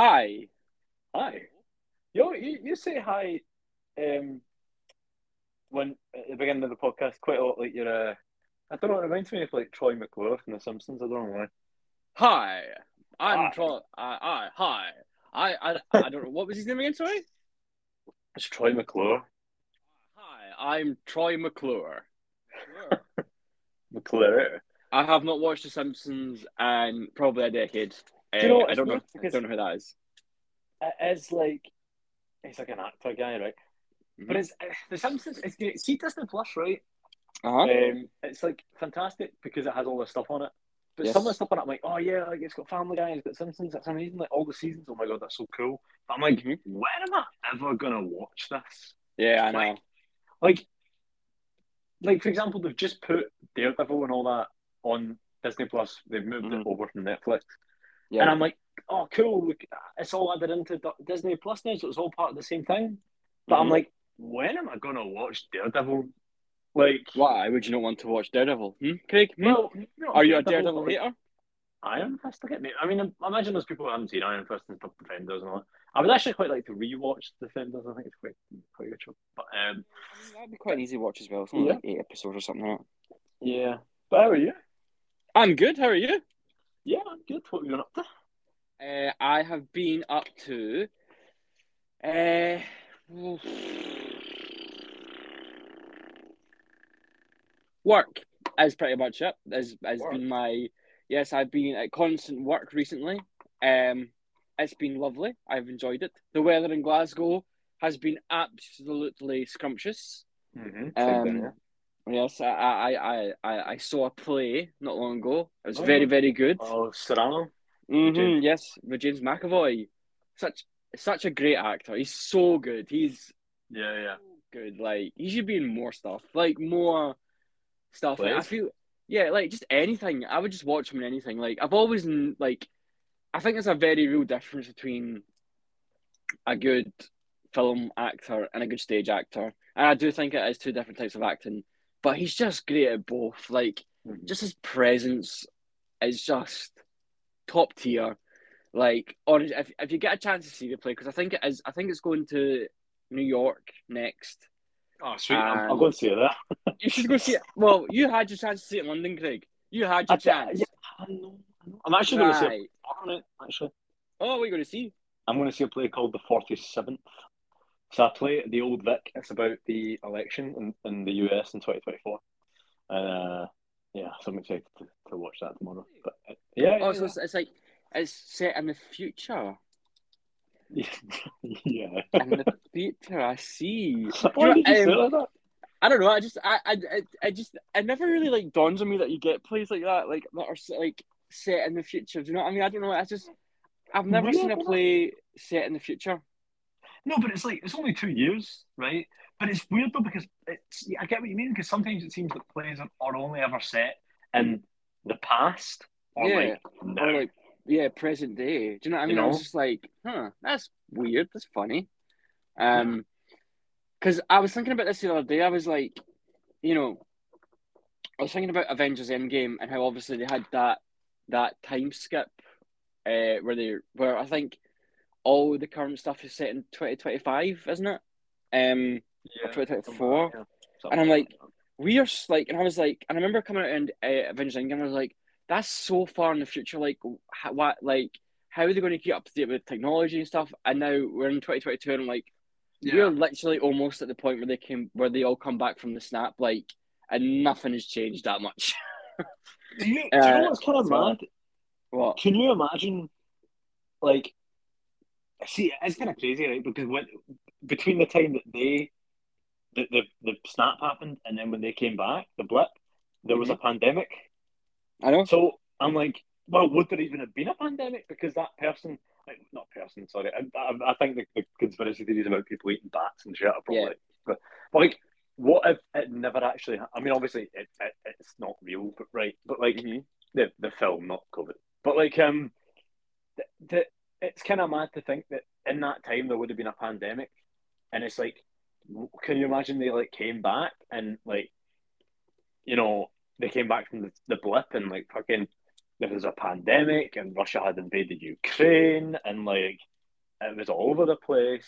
Hi. Hi. Yo, you, you say hi um, when at the beginning of the podcast quite a lot like you're uh, I don't know, it reminds me of like Troy McClure from The Simpsons. I don't know why. Hi. I'm Hi. Troy. I, I, hi. I, I, I don't know. What was his name again, sorry? It's Troy McClure. Hi, I'm Troy McClure. McClure. I have not watched The Simpsons in probably a decade. Do you know I don't know. I don't know who that is. It is like he's like an actor guy, right? But Mhm. it's uh, The Simpsons. It's great. See Disney Plus, right? Uh-huh. Um, it's like fantastic because it has all this stuff on it. But Yes. some of the stuff on it, I'm like, oh yeah, like it's got Family Guy, it's got Simpsons, it's amazing. Like all the seasons, oh my god, that's so cool. But I'm like, Mhm. when am I ever gonna watch this? Yeah, I know. Like, like, like for example, they've just put Daredevil and all that on Disney Plus. They've moved Mhm. it over from Netflix, Yeah. and I'm like, oh cool, it's all added into Disney Plus now, so it's all part of the same thing. But I'm Mhm. like, when am I gonna watch Daredevil? Like, Why would you not want to watch Daredevil? Hmm? Craig? Hmm? well, not Are you a Daredevil like, hater? Iron Fist, I get me. I mean, I imagine there's people who haven't seen Iron Fist and stuff, Defenders and all that. I would actually quite like to rewatch Defenders. I think it's quite quite a good show. But um, That'd be quite an easy watch as well. It's only Yeah. like eight episodes or something like that. yeah. But how are you? I'm good. How are you? Yeah, I'm good. What have you been up to? Uh, I have been up to. Uh, work is pretty much it. Has has Work. been my yes. I've been at constant work recently. Um, it's been lovely. I've enjoyed it. The weather in Glasgow has been absolutely scrumptious. Mm-hmm. Um, yes, I, I, I, I, I saw a play not long ago. It was Oh. very, very good. oh, Cyrano. hmm yes, with James McAvoy. Such such a great actor. He's so good. He's Yeah, yeah. good. Like he should be in more stuff. Like more stuff. Like, I feel yeah, like just anything. I would just watch him in anything. Like I've always like I think there's a very real difference between a good film actor and a good stage actor. And I do think it is two different types of acting. But he's just great at both. Like Mhm. just his presence is just top tier. Like, or if if you get a chance to see the play, because I think it is, I think it's going to New York next. Oh, sweet. I'm, I'll Um, go and see that. You should go see it. Well, you had your chance to see it in London, Craig. You had your I- chance. yeah, I know, I know. I'm actually going to see Right. it. Actually, Oh, what are you going to see? I'm going to see a play called The Forty Seventh. So I play the Old Vic. It's about the election in, in the US in 2024. Uh, yeah, so I'm excited to, to watch that tomorrow. But uh, yeah, Oh, yeah, so it's, it's like it's set in the future. yeah. yeah. In the future, I see. Why did you say Um, like that? I don't know. I just, I, I, I, just, it never really like dawns on me that you get plays like that, like that are like set in the future. Do you know what I mean? I don't know. I just, I've never seen a play set in the future. No, but it's like it's only two years, right? But it's weird though because it's I get what you mean because sometimes it seems that plays are, only ever set in the past or Yeah. like now. Or like, yeah, present day. Do you know what I You mean? I was just like, huh, that's weird. That's funny. Um, because I was thinking about this the other day. I was like, you know, I was thinking about Avengers Endgame and how obviously they had that that time skip, uh, where they where I think all the current stuff is set in twenty twenty five, isn't it? Um, yeah, 2024. yeah. And I'm like, we are like, and I was like, and I remember coming out and uh, Avengers Endgame, I was like, that's so far in the future. Like, how, what, like, how are they going to keep up to date with technology and stuff? And now we're in 2022, and I'm like, we're literally almost at the point where they came, where they all come back from the snap, like, and nothing has changed that much. do you, do you know uh, what's kind of mad? what? Can you imagine, like, see, it's kind of crazy, right? Because when between the time that they, the the, the snap happened, and then when they came back, the blip, there was a pandemic. I know. So I'm like, well, would there even have been a pandemic? Because that person, like, not person, sorry, I, I, I think the, the conspiracy theories about people eating bats and shit are probably, Yeah. but, but like, what if it never actually? I mean, obviously, it, it it's not real, but right, but like Mhm. the the film, not COVID, but like um, the, the it's kind of mad to think that in that time there would have been a pandemic, and it's like, can you imagine they like came back and like, you know, they came back from the, the blip and like fucking there was a pandemic and Russia had invaded Ukraine and like it was all over the place.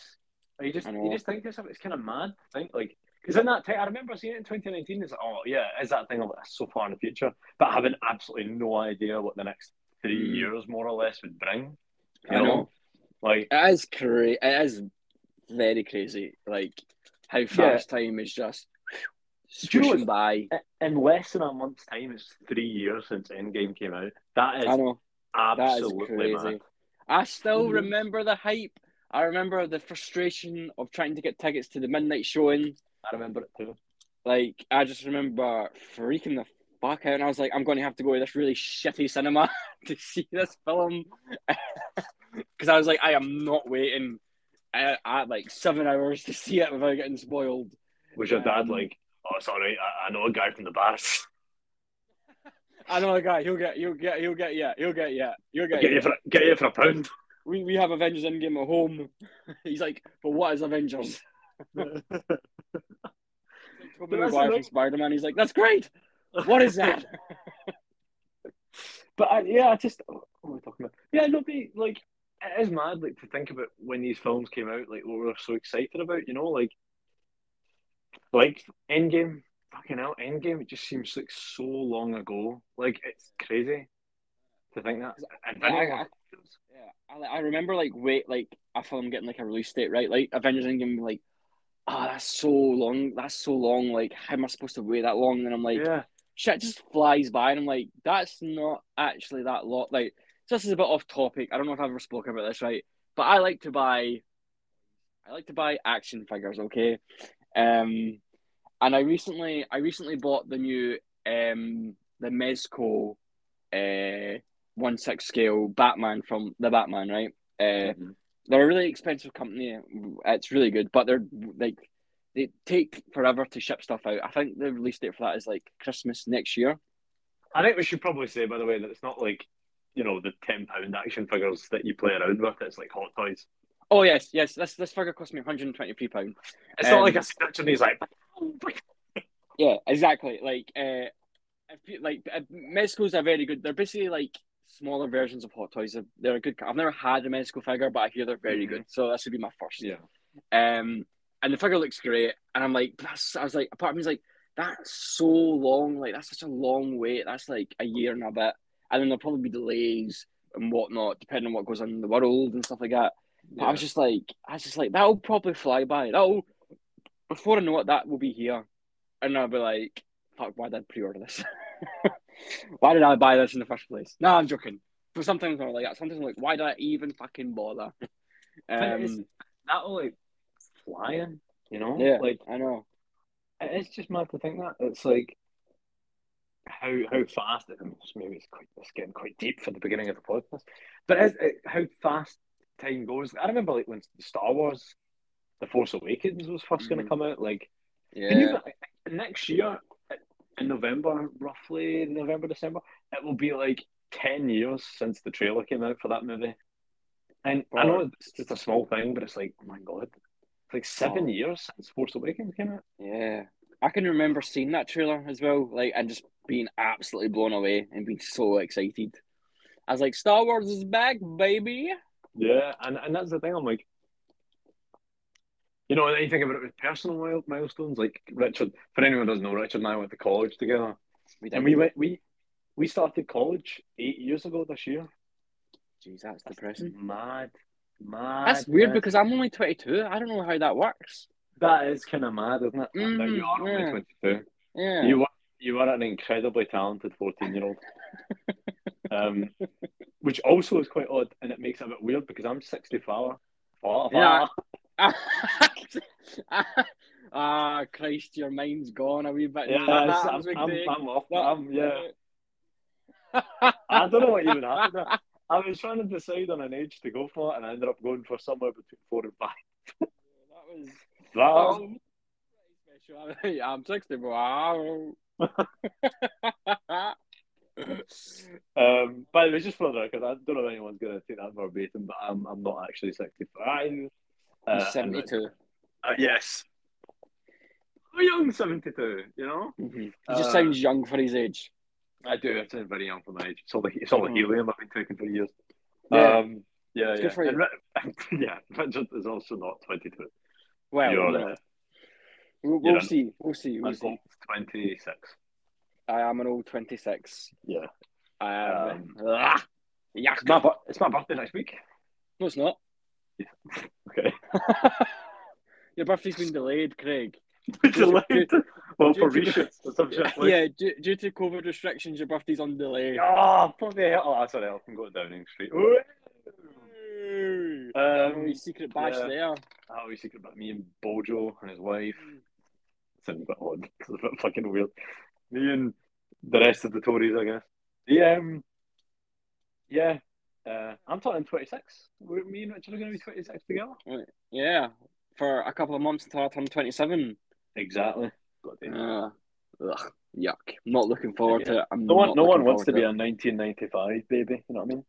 You just you just think this it's kind of mad. I think like because in that time I remember seeing it in 2019. It's like, oh yeah, is that thing of so far in the future? But having absolutely no idea what the next three mm. years more or less would bring. You I know? know. Like it is crazy. It is very crazy. Like how fast yeah. time is just swooshing by. In less than a month's time, it's three years since Endgame came out. That is I know. absolutely that is mad. I still mm-hmm. remember the hype. I remember the frustration of trying to get tickets to the midnight showing. I remember it too. Like I just remember freaking the fuck out, and I was like, I'm going to have to go to this really shitty cinema to see this film because I was like, I am not waiting at, at, like seven hours to see it without getting spoiled. Was your dad um, like, oh, sorry, I, I know a guy from the bars. I know a guy. He'll get. He'll get. He'll get. Yeah. He'll get. Yeah. He'll get. Get you for. Get you for a pound. We we have Avengers Endgame at home. He's like, but what is Avengers? Tobey Maguire from Spider Man. He's like, that's great. What is that? but I, yeah, I just what am I talking about? Yeah, nobody like it is mad like to think about when these films came out, like what we were so excited about, you know, like like Endgame, fucking hell, Endgame. It just seems like so long ago. Like it's crazy to think that. I, I, yeah, I, I remember like wait, like a film getting like a release date, right? Like Avengers Endgame, like, oh, that's so long. That's so long. Like, how am I supposed to wait that long? And then I'm like, yeah. Shit just flies by, and I'm like, that's not actually that lot. Like, this is a bit off topic. I don't know if I've ever spoken about this, right? But I like to buy, I like to buy action figures. Okay, um, and I recently, I recently bought the new um the Mezco, uh, one six scale Batman from the Batman, right? Uh, mm-hmm. They're a really expensive company. It's really good, but they're like they take forever to ship stuff out. I think the release date for that is like Christmas next year. I think we should probably say, by the way, that it's not like you know the ten pound action figures that you play around with. It's like hot toys. Oh yes, yes. This this figure cost me one hundred and twenty three pound. It's um, not like a snatch and he's like. yeah, exactly. Like, uh, if like uh, Mezco's are very good. They're basically like smaller versions of Hot Toys. They're a good. I've never had a Mezco figure, but I hear they're very mm-hmm. good. So that should be my first. Yeah. Um, and the figure looks great, and I'm like, that's. I was like, apart from me's like, that's so long. Like that's such a long wait. That's like a year and a bit, and then there'll probably be delays and whatnot, depending on what goes on in the world and stuff like that. But I was just like, I was just like, that'll probably fly by. That'll before I know it, that will be here, and I'll be like, fuck, why did I pre-order this? why did I buy this in the first place? No, I'm joking. For sometimes I'm like that. Sometimes I'm like, why did I even fucking bother? Um, that'll like flying, you know? Yeah, like I know. It's just mad to think that it's like how how fast it maybe it's quite it's getting quite deep for the beginning of the podcast, but it's, it, how fast time goes. I remember like when Star Wars, The Force Awakens was 1st mm-hmm. going to come out. Like, yeah, you, next year in November, roughly November December, it will be like ten years since the trailer came out for that movie. And I know it's just a small thing, but it's like, oh my god, like oh. seven oh. years since Force Awakens came out. Yeah, I can remember seeing that trailer as well, like and just being absolutely blown away and being so excited. I was like, Star Wars is back, baby. Yeah, and, and that's the thing. I'm like, you know, and you think about it with personal milestones, like Richard. For anyone who doesn't know, Richard and I went to college together, we and we went we we started college eight years ago this year. Jeez, that's, that's depressing. Mad, mad. That's weird because I'm only 22. I don't know how that works. That is kind of mad, isn't it? Mm, you are yeah. only 22. Yeah. You were you are an incredibly talented 14 year old. um, which also is quite odd, and it makes it a bit weird because I'm 64. Oh, yeah. ah, Christ, your mind's gone a wee bit. Yeah, I'm, I'm, I'm, off. I'm, yeah. I don't know what even happened. I was trying to decide on an age to go for, and I ended up going for somewhere between four and five. that was that. Um, special. I'm 60, wow. um, by the way, just for the record, I don't know if anyone's going to take that verbatim, but I'm, I'm not actually 65. Uh, 72. Uh, yes. A young 72, you know? Mm-hmm. He just uh, sounds young for his age. I do. I sound very young for my age. It's all the it's all the Mhm. helium I've been taking for years. Yeah. Um, yeah, It's yeah. good for you. And yeah, Richard is also not twenty two. Well, You're uh, we'll, we'll see. We'll see. We'll see. twenty six. I am an old 26. Yeah. I am. Um, ah, yuck. It's my it's my birthday next week. No, it's not. Okay. Your birthday's been delayed, Craig. Delayed. Well, for due to- reshoots or some. Like, Yeah, due, due to COVID restrictions, your birthday's on delay. Oh, bloody hell. Oh, that's all right. I can go to Downing Street. Um, Um, secret bash yeah. there. how we secret about me and Bojo and his wife. Sounds a bit odd. It's a bit fucking weird. Me and the rest of the Tories, I guess. Yeah, um, yeah. Uh, I'm turning 26. We're, me and Richard are going to be 26 together. Yeah, for a couple of months until I turn 27. Exactly. Bloody hell. Uh, ugh, yuck. Not looking forward to it. I'm No one, no one wants to forward be it. a 1995 baby. You know what I mean?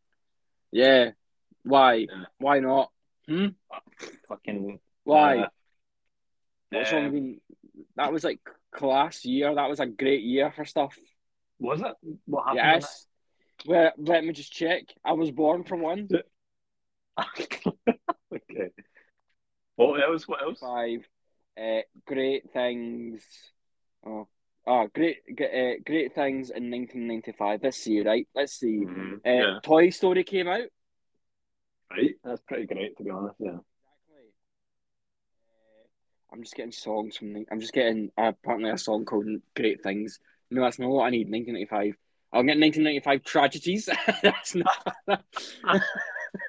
Yeah. Why? Yeah. Why not? Hmm? Fucking. Why? uh, What's wrong um, with? That was like class year. That was a great year for stuff. was it? What happened? Yes. Well, let me just check. I was born from one. that? okay. What else? What else? Five. Uh, great things. Oh, oh great, uh, great things in 1995. This year, right? Let's see. Mhm. Uh, yeah. Toy Story came out. Right. That's pretty great, to be honest. Yeah. Exactly. Uh, I'm just getting songs from. the- I'm just getting uh, apparently a song called "Great Things." No, that's not what I need. 1995. I'll get 1995 tragedies. that's not.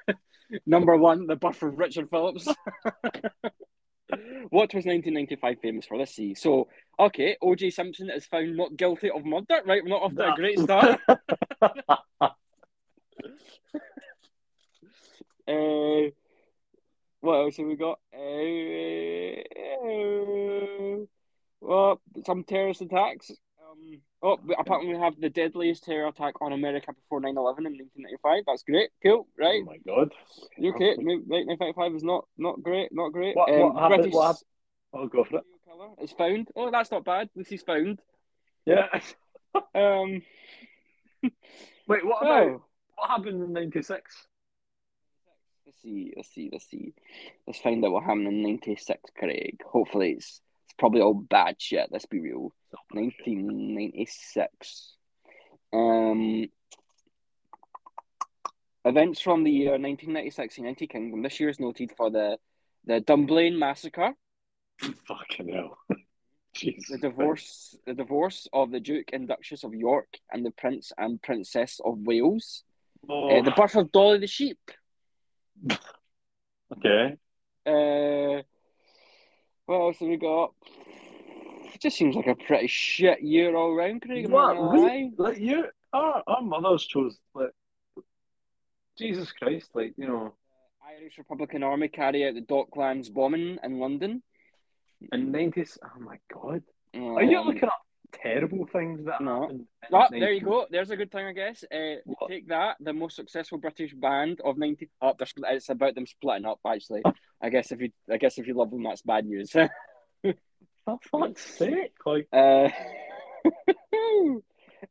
Number one, the birth of Richard Phillips. What was 1995 famous for? Let's see. So, okay, O.J. Simpson is found not guilty of murder. Right, we're not off to a great start. Uh, what else have we got? Uh, well, some terrorist attacks. Um, oh, but apparently we have the deadliest terror attack on America before 9-11 in 1995. That's great. Cool. Right. Oh my god. You okay? Right, 1995 is not not great. Not great. What- um, what happened- British what happened? I'll go for it. killer is found. Oh, that's not bad. This is found. Yeah. Um, Wait, what about oh. what happened in '96? Let's see, let's see, let's see. Let's find out what happened in 96, Craig. Hopefully it's probably all bad shit, let's be real. 1996. Um events from the year 1996 in United Kingdom. This year is noted for the the Dunblane massacre, Fucking hell. Jesus. the divorce the divorce of the Duke and Duchess of York and the Prince and Princess of Wales. Oh, Uh, the birth of Dolly the sheep. okay. Uh, what else have we got? It just seems like a pretty shit year all round, Craig. What? We, like you, our, our mothers chose like Jesus Christ, like you know, Irish Republican Army carry out the Docklands bombing in London. in nineties. Oh my god, are you Um, looking up terrible things that no. happened? in Oh, there you go. There's a good thing, I guess. Uh, take that. The most successful British band of ninety. Oh, they're split. It's about them splitting up. Actually, I guess if you, I guess if you love them, that's bad news. For fuck's sake, like Uh, uh,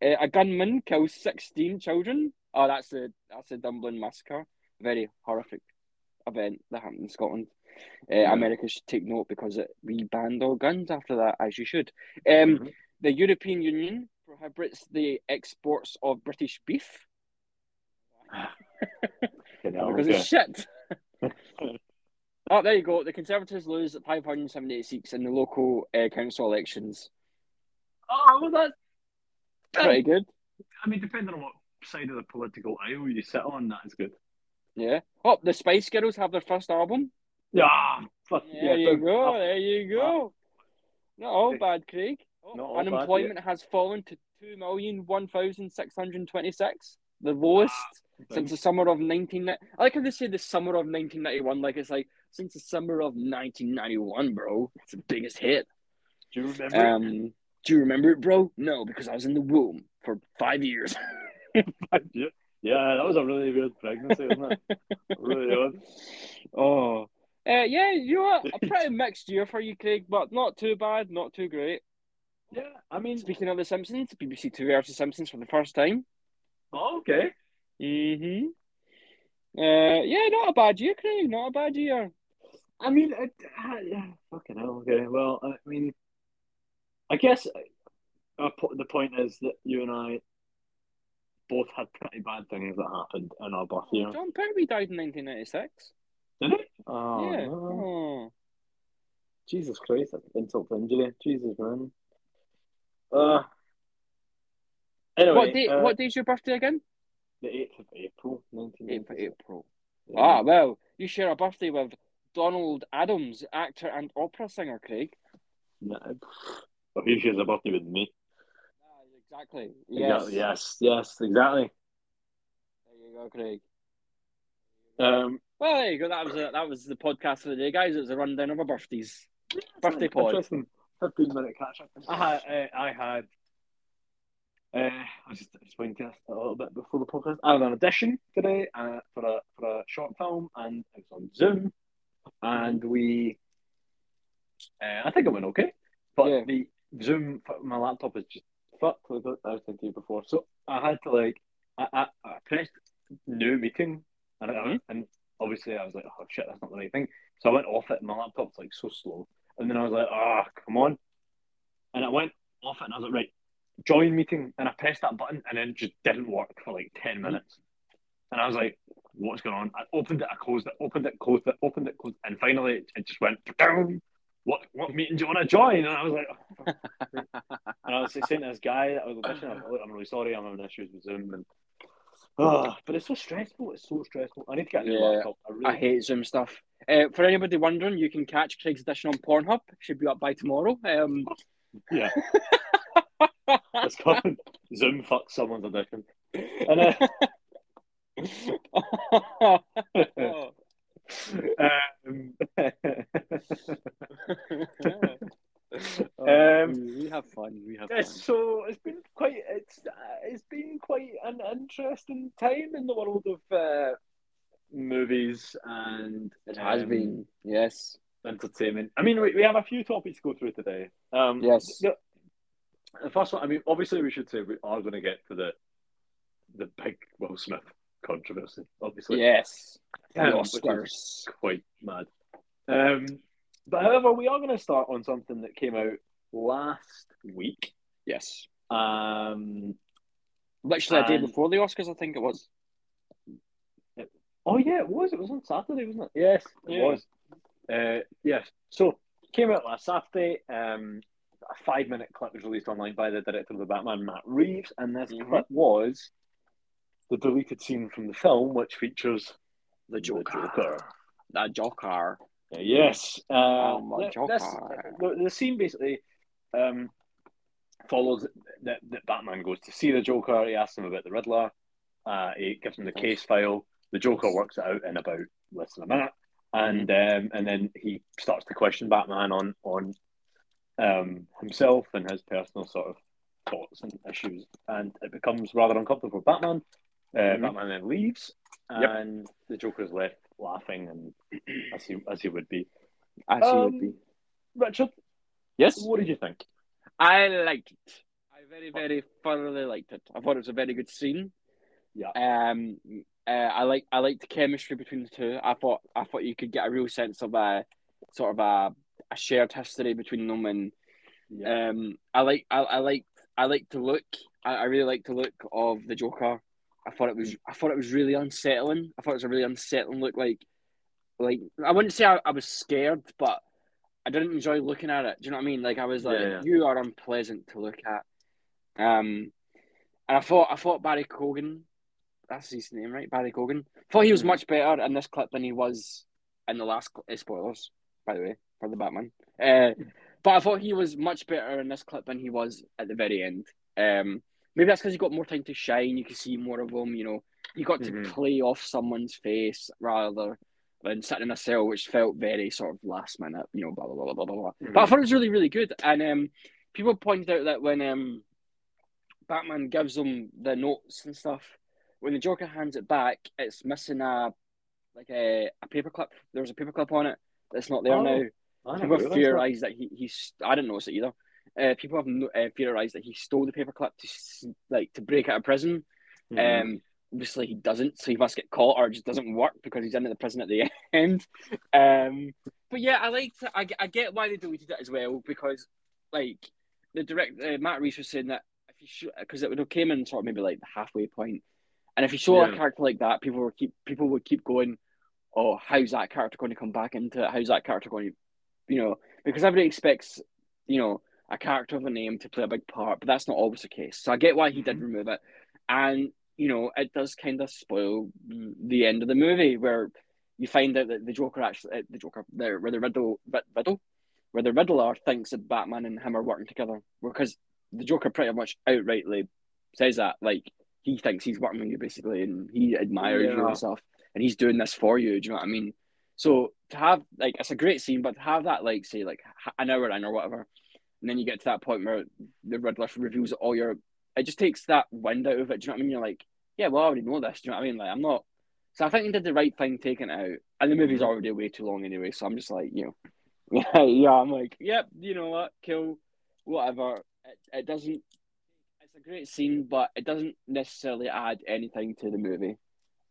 a gunman kills sixteen children. Oh, that's the that's the Dunblane massacre. Very horrific event that happened in Scotland. Uh, America should take note because it we banned all guns after that, as you should. Um, Mhm. The European Union prohibits the exports of British beef because it's shit. oh, there you go. The Conservatives lose 578 seats in the local uh, council elections. Oh, well, that's Pretty good. I mean, depending on what side of the political aisle you sit on, that is good. Yeah. Oh, the Spice Girls have their first album. Yeah, fuck There yeah. you big- go. There you go. Not all bad, Craig. Oh, Not all bad, unemployment has fallen to two million one thousand six hundred twenty-six, the lowest since the summer of nineteen. I like how they say the summer of nineteen ninety-one, like it's like since the summer of nineteen ninety-one, bro. It's the biggest hit. Do you remember? Um, do you remember it, bro? No, because I was in the womb for five years. yeah, yeah, that was a really weird pregnancy, wasn't it? really odd. Oh, uh, yeah, you know what? A pretty mixed year for you, Craig, but not too bad, not too great. Yeah, I mean, Speaking of The Simpsons, BBC Two airs The Simpsons for the first time. oh, okay. Mm-hmm. Uh, yeah, not a bad year, Craig. Not a bad year. I mean, it, uh, yeah, fucking hell. Okay, well, I mean, I guess uh, po- the point is that you and I both had pretty bad things that happened in our birth year. Jon Pertwee died in 1996. Did he? Oh, yeah. no. Oh. Jesus Christ, that's insult to injury. Jesus, man. Uh, anyway, What day? uh, what day's your birthday again? the 8th of April, 8th of April. Yeah. Ah, well, you share a birthday with Donald Adams, actor and opera singer, Craig. No. Well, he shares a birthday with me. Ah, exactly. Yes. Exactly. Yes, yes, exactly. There you go, Craig. Um, Well, there you go. That was a, that was the podcast for the day, guys. It was a rundown of our birthdays. Birthday pod. Interesting. 15 minute catch up. I had, uh, I had, uh, I was just explained to us a little bit before the podcast. I had an audition today uh, for a for a short film, and it was on Zoom, and we, uh, I think it went okay, but Yeah. the Zoom my laptop is just fucked. Like I was saying to you before, so I had to like, I I, I pressed new meeting, and I, Mhm. and obviously I was like, oh shit, that's not the right thing. So I went off it, and my laptop's like so slow. And then I was like, ah, come on. And I went off it and I was like, right, join meeting. And I pressed that button and then it just didn't work for like 10 minutes. And I was like, what's going on? I opened it, I closed it, opened it, closed it, opened it, closed it. And finally it, it just went down. What what meeting do you want to join? And I was like, oh. and I was saying to this guy that I was auditioning, I was like, I'm really sorry, I'm having issues with Zoom. And oh, but it's so stressful. It's so stressful. I need to get a new Yeah. laptop. I really I hate Zoom stuff. Uh, for anybody wondering, you can catch Craig's edition on Pornhub. Should be up by tomorrow. Um, Yeah. It's called Zoom fuck someone's audition. And uh, um, Um, we have fun. We have fun. so it's been quite it's uh, it's been quite an interesting time in the world of uh, movies and It has um, been. Yes. entertainment. I mean, we, we have a few topics to go through today. Um, Yes. The, the first one, I mean, obviously, we should say we are going to get to the the big Will Smith controversy. Obviously, Yes. Um, the which is Oscars. quite mad. Um, but however, we are going to start on something that came out last week. Yes. Um, Literally a day And- before the Oscars, I think it was. oh yeah, it was. It was on Saturday, wasn't it? Yes, it Yeah. was. Uh, yes. So came out last Saturday. Um, a five-minute clip was released online by the director of the Batman, Matt Reeves, and this Mhm. clip was the deleted scene from the film, which features The Joker. Joker. The Joker. Yes. Uh, Oh, this- the, the scene basically um, follows that, that Batman goes to see the Joker. He asks him about the Riddler. Uh, he gives him the case file. The Joker works it out in about less than a minute, and um, and then he starts to question Batman on on um, himself and his personal sort of thoughts and issues, and it becomes rather uncomfortable for Batman. Uh, Mhm. Batman then leaves, Yep. and the Joker is left laughing, and as he as he would be. As he Um, would be. Richard, Yes. what did you think? I liked it. I very, very thoroughly liked it. I thought it was a very good scene. Yeah. Um. Uh, I like. I liked the chemistry between the two. I thought. I thought you could get a real sense of a sort of a, a shared history between them, and Yeah. um. I like. I, I like. I like the look. I, I really like the look of the Joker. I thought it was. I thought it was really unsettling. I thought it was a really unsettling look. Like, like I wouldn't say I, I was scared, but I didn't enjoy looking at it. Do you know what I mean? Like I was like, Yeah, yeah. you are unpleasant to look at. Um, and I thought I thought Barry Keoghan, that's his name, right? Barry Keoghan. Thought he was Mhm. much better in this clip than he was in the last. Uh, spoilers, by the way, for the Batman. Uh, but I thought he was much better in this clip than he was at the very end. Um, maybe that's because he got more time to shine. You could see more of him. You know, he got to Mhm. play off someone's face rather than sitting in a cell, which felt very sort of last minute. You know, blah blah blah blah blah blah. Mhm. But I thought it was really really good, and um, people pointed out that when um, Batman gives them the notes and stuff, when the Joker hands it back, it's missing a like a, a paperclip. There was a paperclip on it that's not there Oh, now. I People that. theorized that he he's. I didn't notice it either. uh, people have uh, theorized that he stole the paperclip to like to break out of prison. Mhm. Um, obviously he doesn't, so he must get caught or it just doesn't work because he's in the prison at the end. Um, but yeah, I like to, I, I get why they deleted it as well because like the direct uh, Matt Reeves was saying that if you show because it would have came in sort of maybe like the halfway point, and if you show a character like that, people would keep people would keep going, oh, how's that character going to come back into it? How's that character going to, you know, because everybody expects, you know, a character of a name to play a big part, but that's not always the case. So I get why he did Mhm. remove it, and you know, it does kind of spoil the end of the movie where you find out that the Joker actually, uh, the Joker, the, where the Riddle, Riddle, where the Riddler thinks that Batman and him are working together, because the Joker pretty much outrightly says that, like he thinks he's working with you basically, and he admires you Yeah. and stuff, and he's doing this for you. Do you know what I mean? So to have like it's a great scene, but to have that like say like an hour in or whatever, and then you get to that point where the Riddler reveals all your, it just takes that wind out of it. Do you know what I mean? You're like, yeah, well, I already know this. Do you know what I mean? Like I'm not. So I think he did the right thing taking it out, and the movie's Mhm. already way too long anyway. So I'm just like, you know, yeah, yeah. I'm like, yep. You know what? Kill, whatever. It, it doesn't. It's a great scene, but it doesn't necessarily add anything to the movie,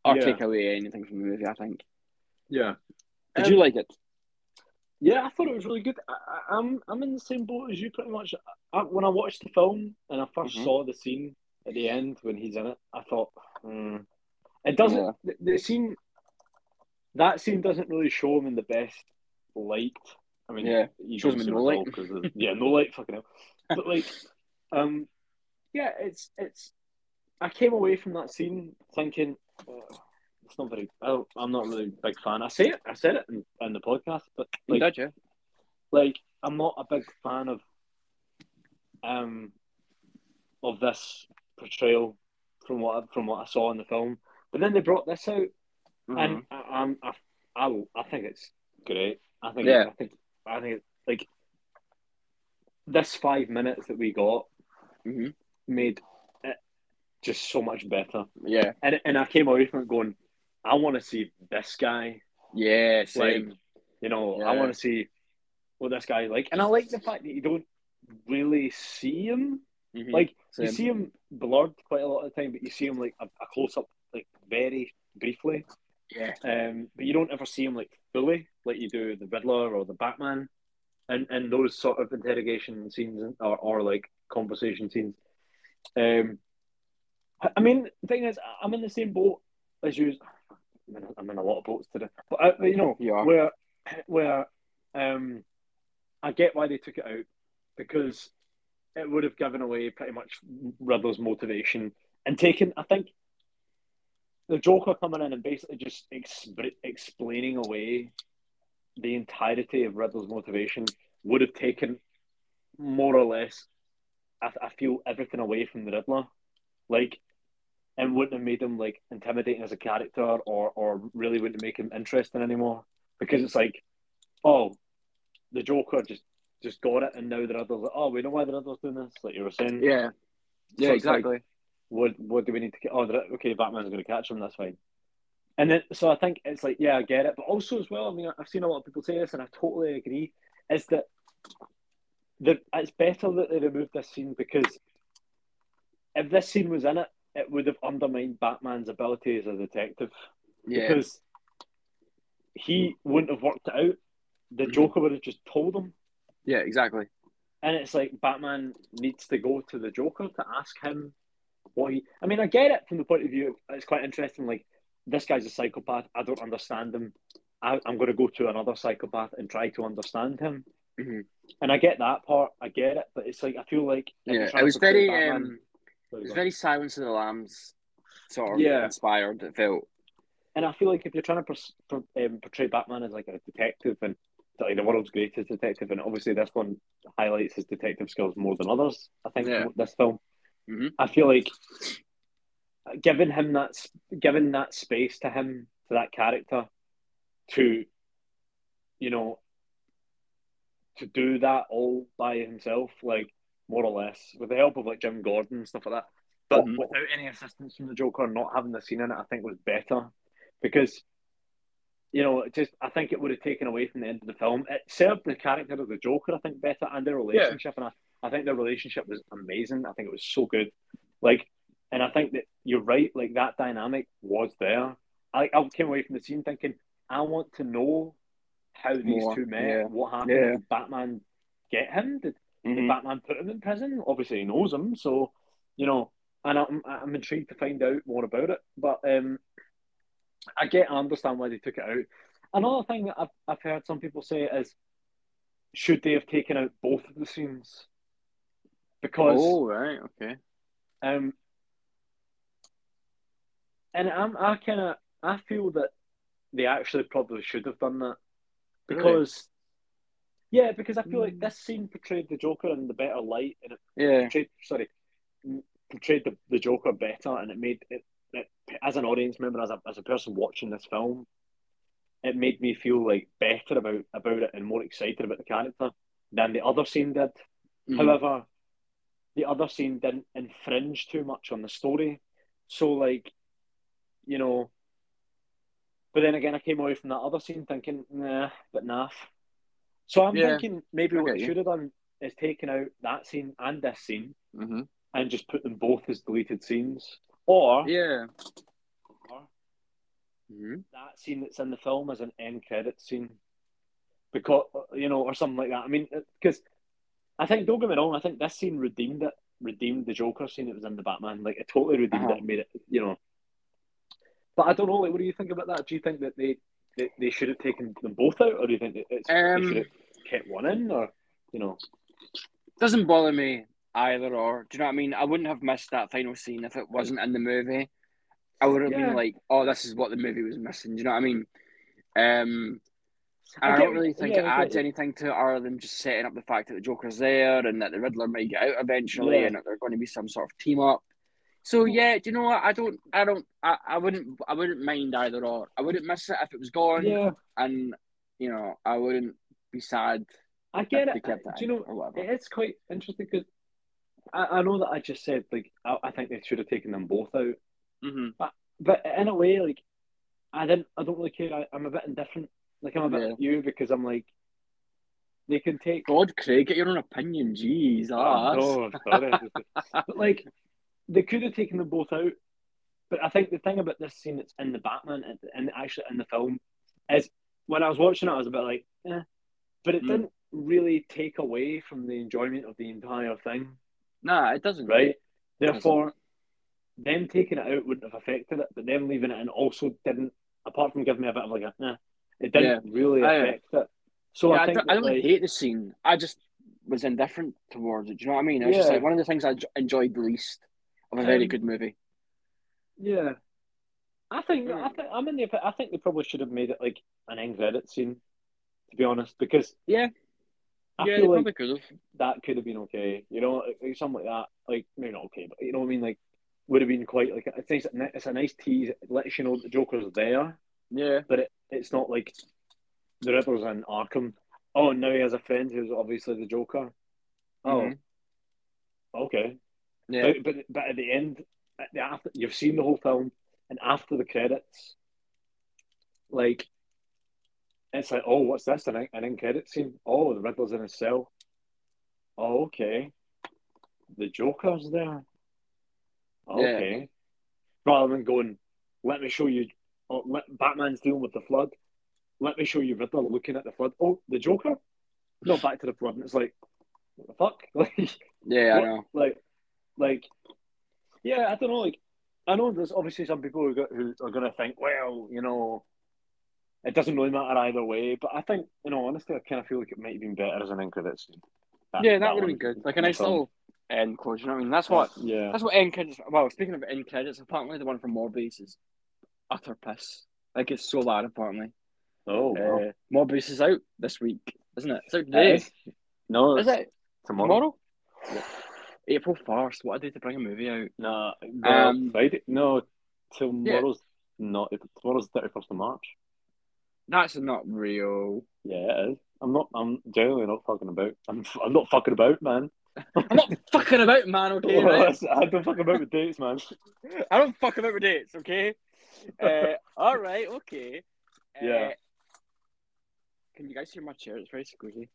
or Yeah. take away anything from the movie. I think. yeah. Did Um, you like it? Yeah, I thought it was really good. I, I, I'm I'm in the same boat as you pretty much. I, when I watched the film and I 1st Mhm. saw the scene at the end when he's in it, I thought, hmm, it doesn't. Yeah. The, the scene, that scene doesn't really show him in the best light. I mean, Yeah, you shows him in no light. all 'cause of- yeah, no light, fucking hell. But like, um, yeah, it's it's. I came away from that scene thinking. Uh, it's not very. I don't, I'm not really a big fan. I say it. I said it in, in the podcast, but like, did you? like I'm not a big fan of um of this portrayal from what I, from what I saw in the film. But then they brought this out, Mhm. and I, I'm I, I I think it's great. I think Yeah. I think I think it's like this five minutes that we got Mhm. made it just so much better. Yeah, And and I came away from it going, I want to see this guy yeah, like you know I want to see what this guy's like, and I like the fact that you don't really see him. Mhm. Like Same. you see him blurred quite a lot of the time, but you see him like a, a close up, like very briefly. yeah, Um, but you don't ever see him like fully, like you do the Riddler or the Batman, and and those sort of interrogation scenes or, or like conversation scenes. Um, I mean, the thing is, I'm in the same boat as you. I'm in, I'm in a lot of boats today, but I, you know You where where um, I get why they took it out because it would have given away pretty much Riddler's motivation and taken. I think the Joker coming in and basically just exp- explaining away the entirety of Riddler's motivation would have taken more or less. I, I feel everything away from the Riddler, like, and wouldn't have made him like intimidating as a character, or or really wouldn't make him interesting anymore. Because it's like, oh, the Joker just just got it, and now the Riddler's like, oh, we know why the Riddler's doing this, like you were saying. yeah, yeah, So it's like, exactly. what what do we need to get? Oh, okay, Batman's going to catch him. That's fine. And then, so I think it's like, yeah, I get it, but also as well. I mean, I've seen a lot of people say this, and I totally agree. Is that the it's better that they removed this scene because if this scene was in it, it would have undermined Batman's ability as a detective yeah, because he wouldn't have worked it out. The Mhm. Joker would have just told him. yeah, exactly. And it's like Batman needs to go to the Joker to ask him what he. I mean, I get it from the point of view. It's quite interesting. Like this guy's a psychopath. I don't understand him. I, I'm going to go to another psychopath and try to understand him. Mhm. And I get that part. I get it. But it's like I feel like Yeah, it was very, Batman- um, Sorry, it was very Silence of the Lambs sort of Yeah. inspired. It felt. and I feel like if you're trying to pers- per- um, portray Batman as like a detective and like the world's greatest detective, and obviously this one highlights his detective skills more than others. I think Yeah. this film. Mhm. I feel like giving him that giving that space to him to that character to you know to do that all by himself, like more or less, with the help of like Jim Gordon and stuff like that. But Mhm. without any assistance from the Joker, not having the scene in it, I think was better because you know, it just I think it would have taken away from the end of the film. It served the character of the Joker, I think, better and their relationship, and I, I think their relationship was amazing. I think it was so good. Like, and I think that you're right. Like that dynamic was there. I, I came away from the scene thinking, I want to know how these More, two met. yeah. What happened? Yeah. Did Batman get him? Did, Mhm. Batman put him in prison? Obviously, he knows him. So, you know, and I'm I'm intrigued to find out more about it. But um, I get, I understand why they took it out. Another thing that I've I've heard some people say is, should they have taken out both of the scenes? Because Oh right, okay. um, and I'm I kind of I feel that they actually probably should have done that because yeah, because I feel like Mm. this scene portrayed the Joker in the better light, and it Yeah. portrayed sorry portrayed the, the Joker better, and it made it, it as an audience member, as a as a person watching this film, it made me feel like better about about it and more excited about the character than the other scene did. Mhm. However, the other scene didn't infringe too much on the story. So, like, you know, but then again, I came away from that other scene thinking, nah, but naff. So I'm Yeah, thinking maybe what you. should have done is taken out that scene and this scene Mhm. and just put them both as deleted scenes. Or Yeah. or Mhm. that scene that's in the film as an end credit scene. Because, you know, or something like that. I mean, because I think, don't get me wrong, I think this scene redeemed it, redeemed the Joker scene that was in the Batman. Like, it totally redeemed Uh-huh. it and made it, you know. But I don't know, like, what do you think about that? Do you think that they they, they should have taken them both out, or do you think it's, Um, they should have kept one in, or, you know? Doesn't bother me either or. Do you know what I mean? I wouldn't have missed that final scene if it wasn't in the movie. I would have Yeah. been like, "Oh, this is what the movie was missing." Do you know what I mean? Um, I and I, don't really think yeah, it adds anything to it other than just setting up the fact that the Joker's there and that the Riddler might get out eventually Yeah. and that they're going to be some sort of team up. So yeah, do you know what? I don't, I don't, I, I wouldn't, I wouldn't mind either or. I wouldn't miss it if it was gone, Yeah, and you know, I wouldn't be sad I get it. Do you know. It's quite interesting because I, I know that I just said like I, I think they should have taken them both out, hmm but in a way, like I didn't. I don't really care. I, I'm a bit indifferent. Like I'm a bit Yeah. you because I'm like they can take. God, Craig, get your own opinion. Jeez, Oh, no, sorry. but like they could have taken them both out. But I think the thing about this scene that's in the Batman and, and actually in the film is when I was watching it, I was a bit like, eh. But it Mm. didn't really take away from the enjoyment of the entire thing. Nah, it doesn't. right? doesn't. Therefore, them taking it out wouldn't have affected it, but them leaving it in also didn't, apart from giving me a bit of like a, nah, it didn't really I- affect it. So yeah, I I, think don't, I don't like, hate the scene. I just was indifferent towards it. Do you know what I mean? It's just Yeah. like one of the things I enjoyed the least of a very Um, good movie. yeah, I think Mm. I think I'm in the. I think they probably should have made it like an end credit scene, to be honest, because Yeah. I yeah, they feel like probably could have. that could have been okay. You know, like, something like that. Like maybe not okay, but you know what I mean. Like would have been quite like it's nice. It's a nice tease. It lets you know the Joker's there. Yeah. but it, it's not like the Riddler's in Arkham. Oh, now he has a friend who's obviously the Joker. Oh, Mhm. okay. Yeah. But, but but at the end, at the after you've seen the whole film, and after the credits, like it's like, oh, what's this? An, an end credit scene? Oh, the Riddler's in his cell. Oh, okay. The Joker's there. Okay. Rather than going, let me show you. Oh, let, Batman's dealing with the flood. Let me show you Riddler looking at the flood. Oh, the Joker. No, back to the flood, and it's like, what the fuck? Like, Yeah, I know. like, like, yeah, I don't know. Like, I know there's obviously some people who, go, who are going to think, well, you know, it doesn't really matter either way. But I think, you know, honestly, I kind of feel like it might have been better as an end credit scene. Yeah, that would have been good. Like a nice little end close. You know what I mean? That's what. Yeah. That's what end credits. Well, speaking of end credits, apparently the one from Morbius is utter piss. Like it's so bad. Apparently, Oh, wow. uh, Morbius is out this week, isn't it? It's out today. It is. No, Is it tomorrow. tomorrow? Yeah. April first. What a day to bring a movie out. No, Um, Friday. No, tomorrow's not. Tomorrow's thirty first of March. That's not real. Yeah, it is. I'm not. I'm generally not fucking about. I'm. I'm not fucking about, man. I'm not fucking about, man. Okay, right? I don't fuck about with dates, man. I don't fuck about with dates. Okay. Uh, all right. Okay. Uh, Yeah. Can you guys hear my chair? It's very squeaky.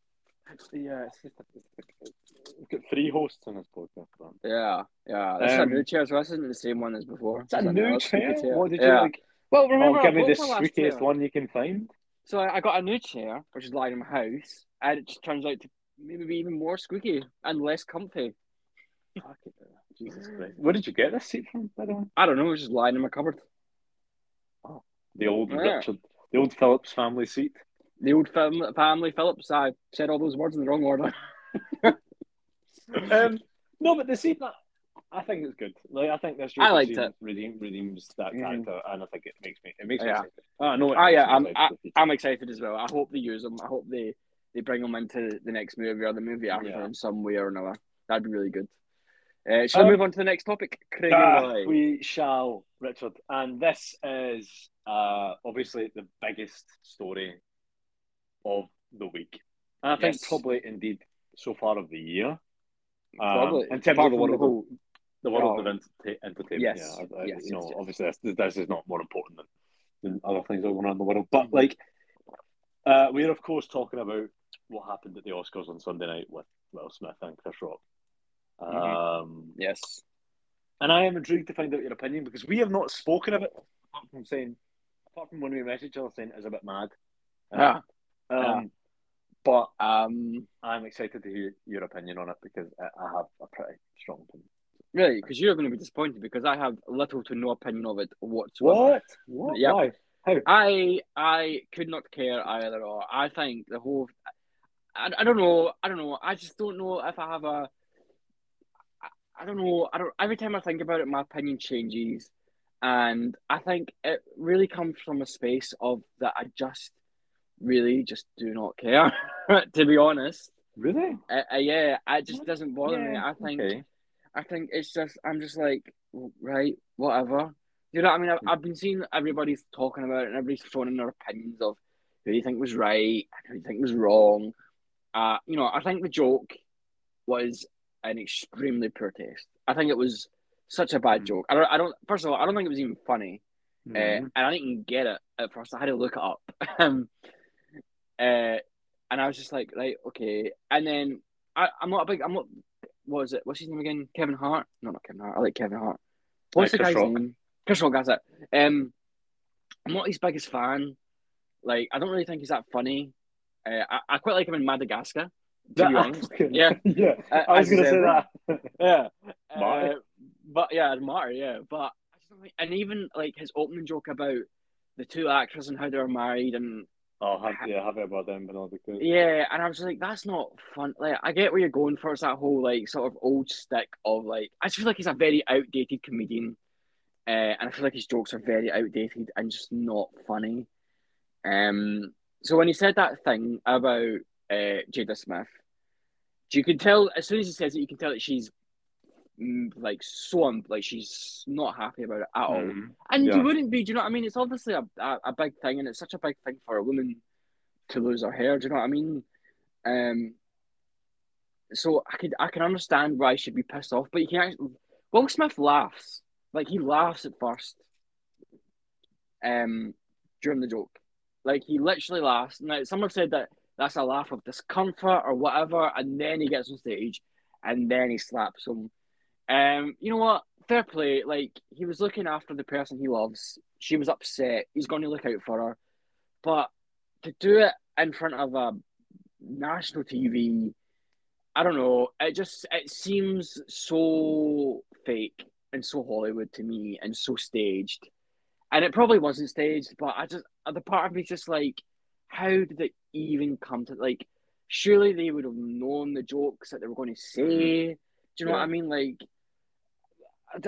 yeah, it's just it's, we've got three hosts on this podcast. Man. Yeah, yeah. This is Um, a new chair, so this isn't the same one as before. This a new another chair? What did you yeah. like? Well, remember, oh, I give me the broke my last squeakiest one you can find. So I I got a new chair, which is lying in my house, and it just turns out to maybe be even more squeaky and less comfy. Jesus Christ. Where did you get this seat from, by the way? I don't know, it was just lying in my cupboard. Oh, The old Yeah. Richard, the old Phillips family seat. The old fam- family Phillips. I said all those words in the wrong order. Um, no, but the seat, that- I think it's good. Like, I think this I liked redeem- it. Redeem, redeems that Mhm. character, and I think it makes me, it makes me Yeah. excited. Oh, no, Ah, yeah, I'm, I, I'm excited as well. I hope they use them. I hope they, they bring them into the next movie or the movie after Yeah. in some way or another. That'd be really good. Uh, shall Um, we move on to the next topic? Craig Ah, Roy. we shall, Richard. And this is uh, obviously the biggest story of the week. And I think probably indeed so far of the year. Um, Probably. in terms of the the whole- the world Oh. of enter- entertainment. Yes. Yeah, I- I- Yes, you know, yes, yes. obviously this, this is not more important than, than other things that are going on in the world. But Mhm. like, uh, we're of course talking about what happened at the Oscars on Sunday night with Will Smith and Chris Rock. Mhm. Um, Yes. and I am intrigued to find out your opinion because we have not spoken of it apart from saying, apart from when we messaged each other saying it's a bit mad. Yeah. Um, Yeah. But Um, I'm excited to hear your opinion on it because I, I have a pretty strong opinion. Really, because you're going to be disappointed because I have little to no opinion of it whatsoever. What? Yep. Why? How? I I could not care either. Or I think the whole. I, I don't know. I don't know. I just don't know if I have a. I, I don't know. I don't. Every time I think about it, my opinion changes, and I think it really comes from a space of that I just really just do not care. to be honest, Really? uh, uh, yeah, it just doesn't bother me. I think Okay. I think it's just I'm just like right, whatever. You know what I mean? I've, I've been seeing everybody's talking about it and everybody's throwing in their opinions of who you think was right and who you think was wrong. Uh, you know, I think the joke was an extremely poor taste. I think it was such a bad Mm. joke. I don't, I don't. First of all, I don't think it was even funny, uh, Mhm. and I didn't even get it at first. I had to look it up. um, uh, and I was just like, right, okay. And then I, I'm not a big. I'm not. What was it? What's his name again? Kevin Hart? No, not Kevin Hart. I like Kevin Hart. What's Uh, the Chris guy's Rock. name? Chris Rock. That's it. Um, I'm not his biggest fan. Like, I don't really think he's that funny. Uh, I, I quite like him in Madagascar. To be honest, Yeah. yeah. Uh, I was going to say that. yeah. Uh, but yeah, Marty, yeah. But I just don't think, and even like his opening joke about the two actors and how they were married, and Oh, have, yeah, have it about them, but not because. yeah, and I was like, that's not fun. Like, I get where you're going for. It's that whole like sort of old stick of like. I just feel like he's a very outdated comedian, uh, and I feel like his jokes are very outdated and just not funny. Um, so when he said that thing about uh, Jada Smith, you can tell as soon as he says it, you can tell that she's like so like she's not happy about it at all. Mhm. And Yeah. you wouldn't be, do you know what I mean? It's obviously a, a, a big thing, and it's such a big thing for a woman to lose her hair. Do you know what I mean? Um, so I could I can understand why she'd be pissed off, but you can actually Will Smith laughs like he laughs at first, um, during the joke, like he literally laughs. Now someone said that that's a laugh of discomfort or whatever, and then he gets on stage, and then he slaps him. Um, you know what? Fair play. Like he was looking after the person he loves. She was upset. He's going to look out for her, but to do it in front of a national TV, I don't know. It just it seems so fake and so Hollywood to me, and so staged. And it probably wasn't staged, but I just the part of me is just like, how did it even come to like? Surely they would have known the jokes that they were going to say. Do you know what I mean? Like,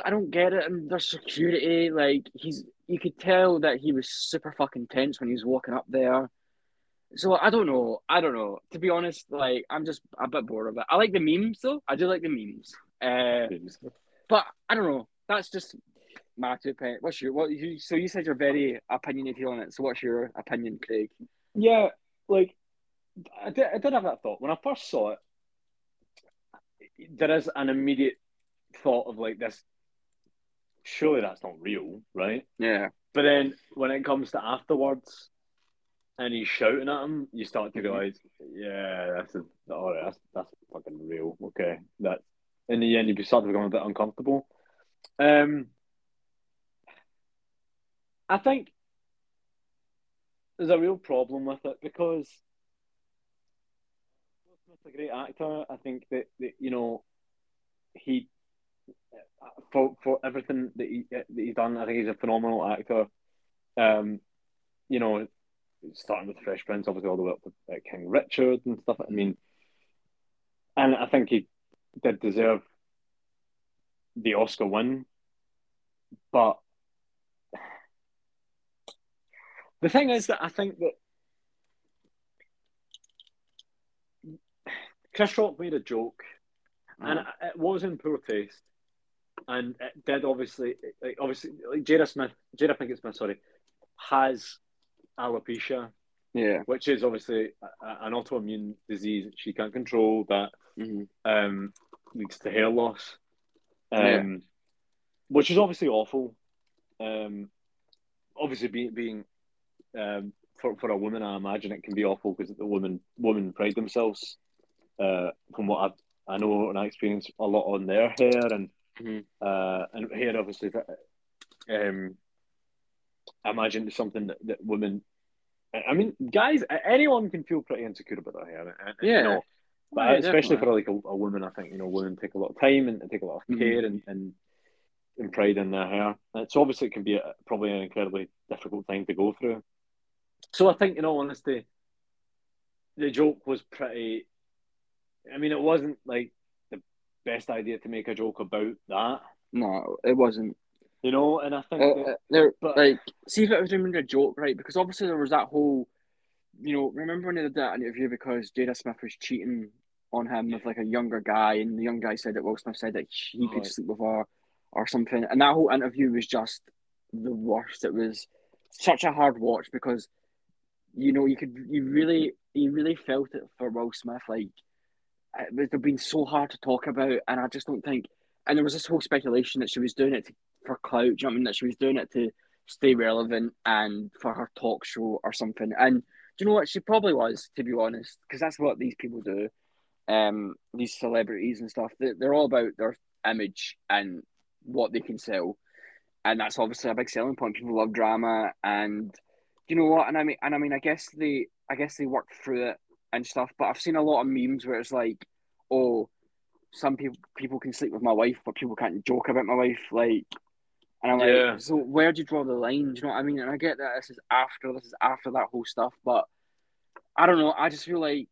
I don't get it. And there's security. Like, he's you could tell that he was super fucking tense when he was walking up there. So I don't know. I don't know. To be honest, like I'm just a bit bored of it. I like the memes though. I do like the memes. Uh, but I don't know. That's just my two opinion. What's your what? You, so you said you're very opinionated on it. So what's your opinion, Craig? Yeah, like I did, I did have that thought when I first saw it. There is an immediate thought of like this. Surely that's not real, right? Yeah. But then when it comes to afterwards, and he's shouting at him, you start to Mhm. realize, yeah, that's a, all right, that's that's fucking real. Okay, that in the end you start to become a bit uncomfortable. Um, I think there's a real problem with it because Will Smith's a great actor. I think that, that you know he for for everything that he that he's done. I think he's a phenomenal actor. Um, you know, starting with Fresh Prince, obviously all the way up to uh, King Richard and stuff. I mean, and I think he did deserve the Oscar win, but the thing is that I think that Chris Rock made a joke, and Uh, it was in poor taste, and it did obviously, like, obviously, like Jada Smith, Jada Pinkett Smith, sorry, has alopecia, yeah. which is obviously a, a- an autoimmune disease that she can't control that hmm um, leads to hair loss, um, Yeah. which is obviously awful. Um, obviously, being being um, for for a woman, I imagine it can be awful because the women women pride themselves, uh, from what I I know and I experience a lot on their hair and Mhm. uh, and hair obviously. that, Um, I imagine it's something that, that women. I mean, guys, anyone can feel pretty insecure about their hair. and- Yeah. You know, but Yeah, especially definitely. for like a, a woman, I think you know women take a lot of time and take a lot of Mhm. care and, and and pride in their hair. So obviously it can be a, probably an incredibly difficult thing to go through. So I think, in all honesty, the joke was pretty. I mean, it wasn't like best idea to make a joke about that, No, it wasn't. you know. And I think Uh, that, uh, there, but- like, see if it was remember a joke, right? Because obviously there was that whole, you know, remember when they did that interview because Jada Smith was cheating on him with like a younger guy, and the young guy said that Will Smith said that he could Right. sleep with her or something, and that whole interview was just the worst. It was such a hard watch because, you know, you could, you really, you really felt it for Will Smith, like. It would have been so hard to talk about, and I just don't think. And there was this whole speculation that she was doing it to, for clout. You know I mean? That she was doing it to stay relevant and for her talk show or something. And do you know what? She probably was, to be honest, because that's what these people do. Um, these celebrities and stuff. They, they're all about their image and what they can sell, and that's obviously a big selling point. People love drama, and you know what? And I mean, and I mean, I guess they, I guess they work through it and stuff. But I've seen a lot of memes where it's like, oh, some people people can sleep with my wife, but people can't joke about my wife. Like, and I'm Yeah. like, so where do you draw the line? Do you know what I mean? And I get that this is after this is after that whole stuff, but I don't know. I just feel like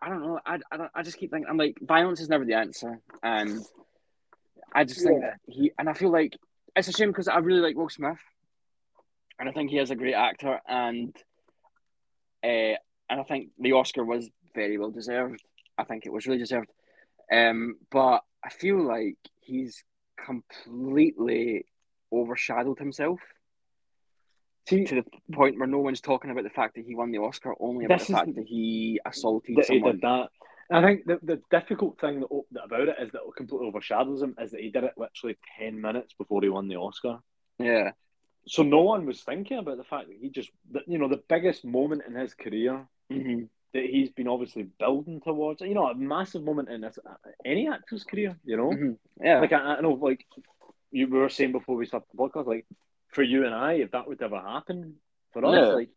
I don't know. I I, don't, I just keep thinking I'm like violence is never the answer, and I just think Yeah. that he and I feel like it's a shame because I really like Will Smith, and I think he is a great actor, and uh, and I think the Oscar was very well deserved. I think it was really deserved. Um, but I feel like he's completely overshadowed himself see, to the point where no one's talking about the fact that he won the Oscar, only about the is- fact that he assaulted that he did that. I think the, the difficult thing that, that about it is that it completely overshadows him is that he did it literally 10 minutes before he won the Oscar. Yeah, So no one was thinking about the fact that he just, that, you know, the biggest moment in his career hmm that he's been obviously building towards, you know, a massive moment in this, any actor's career, you know? hmm yeah, Like, I, I know, like, you were saying before we started the podcast, like, for you and I, if that would ever happen for us, Yeah. like,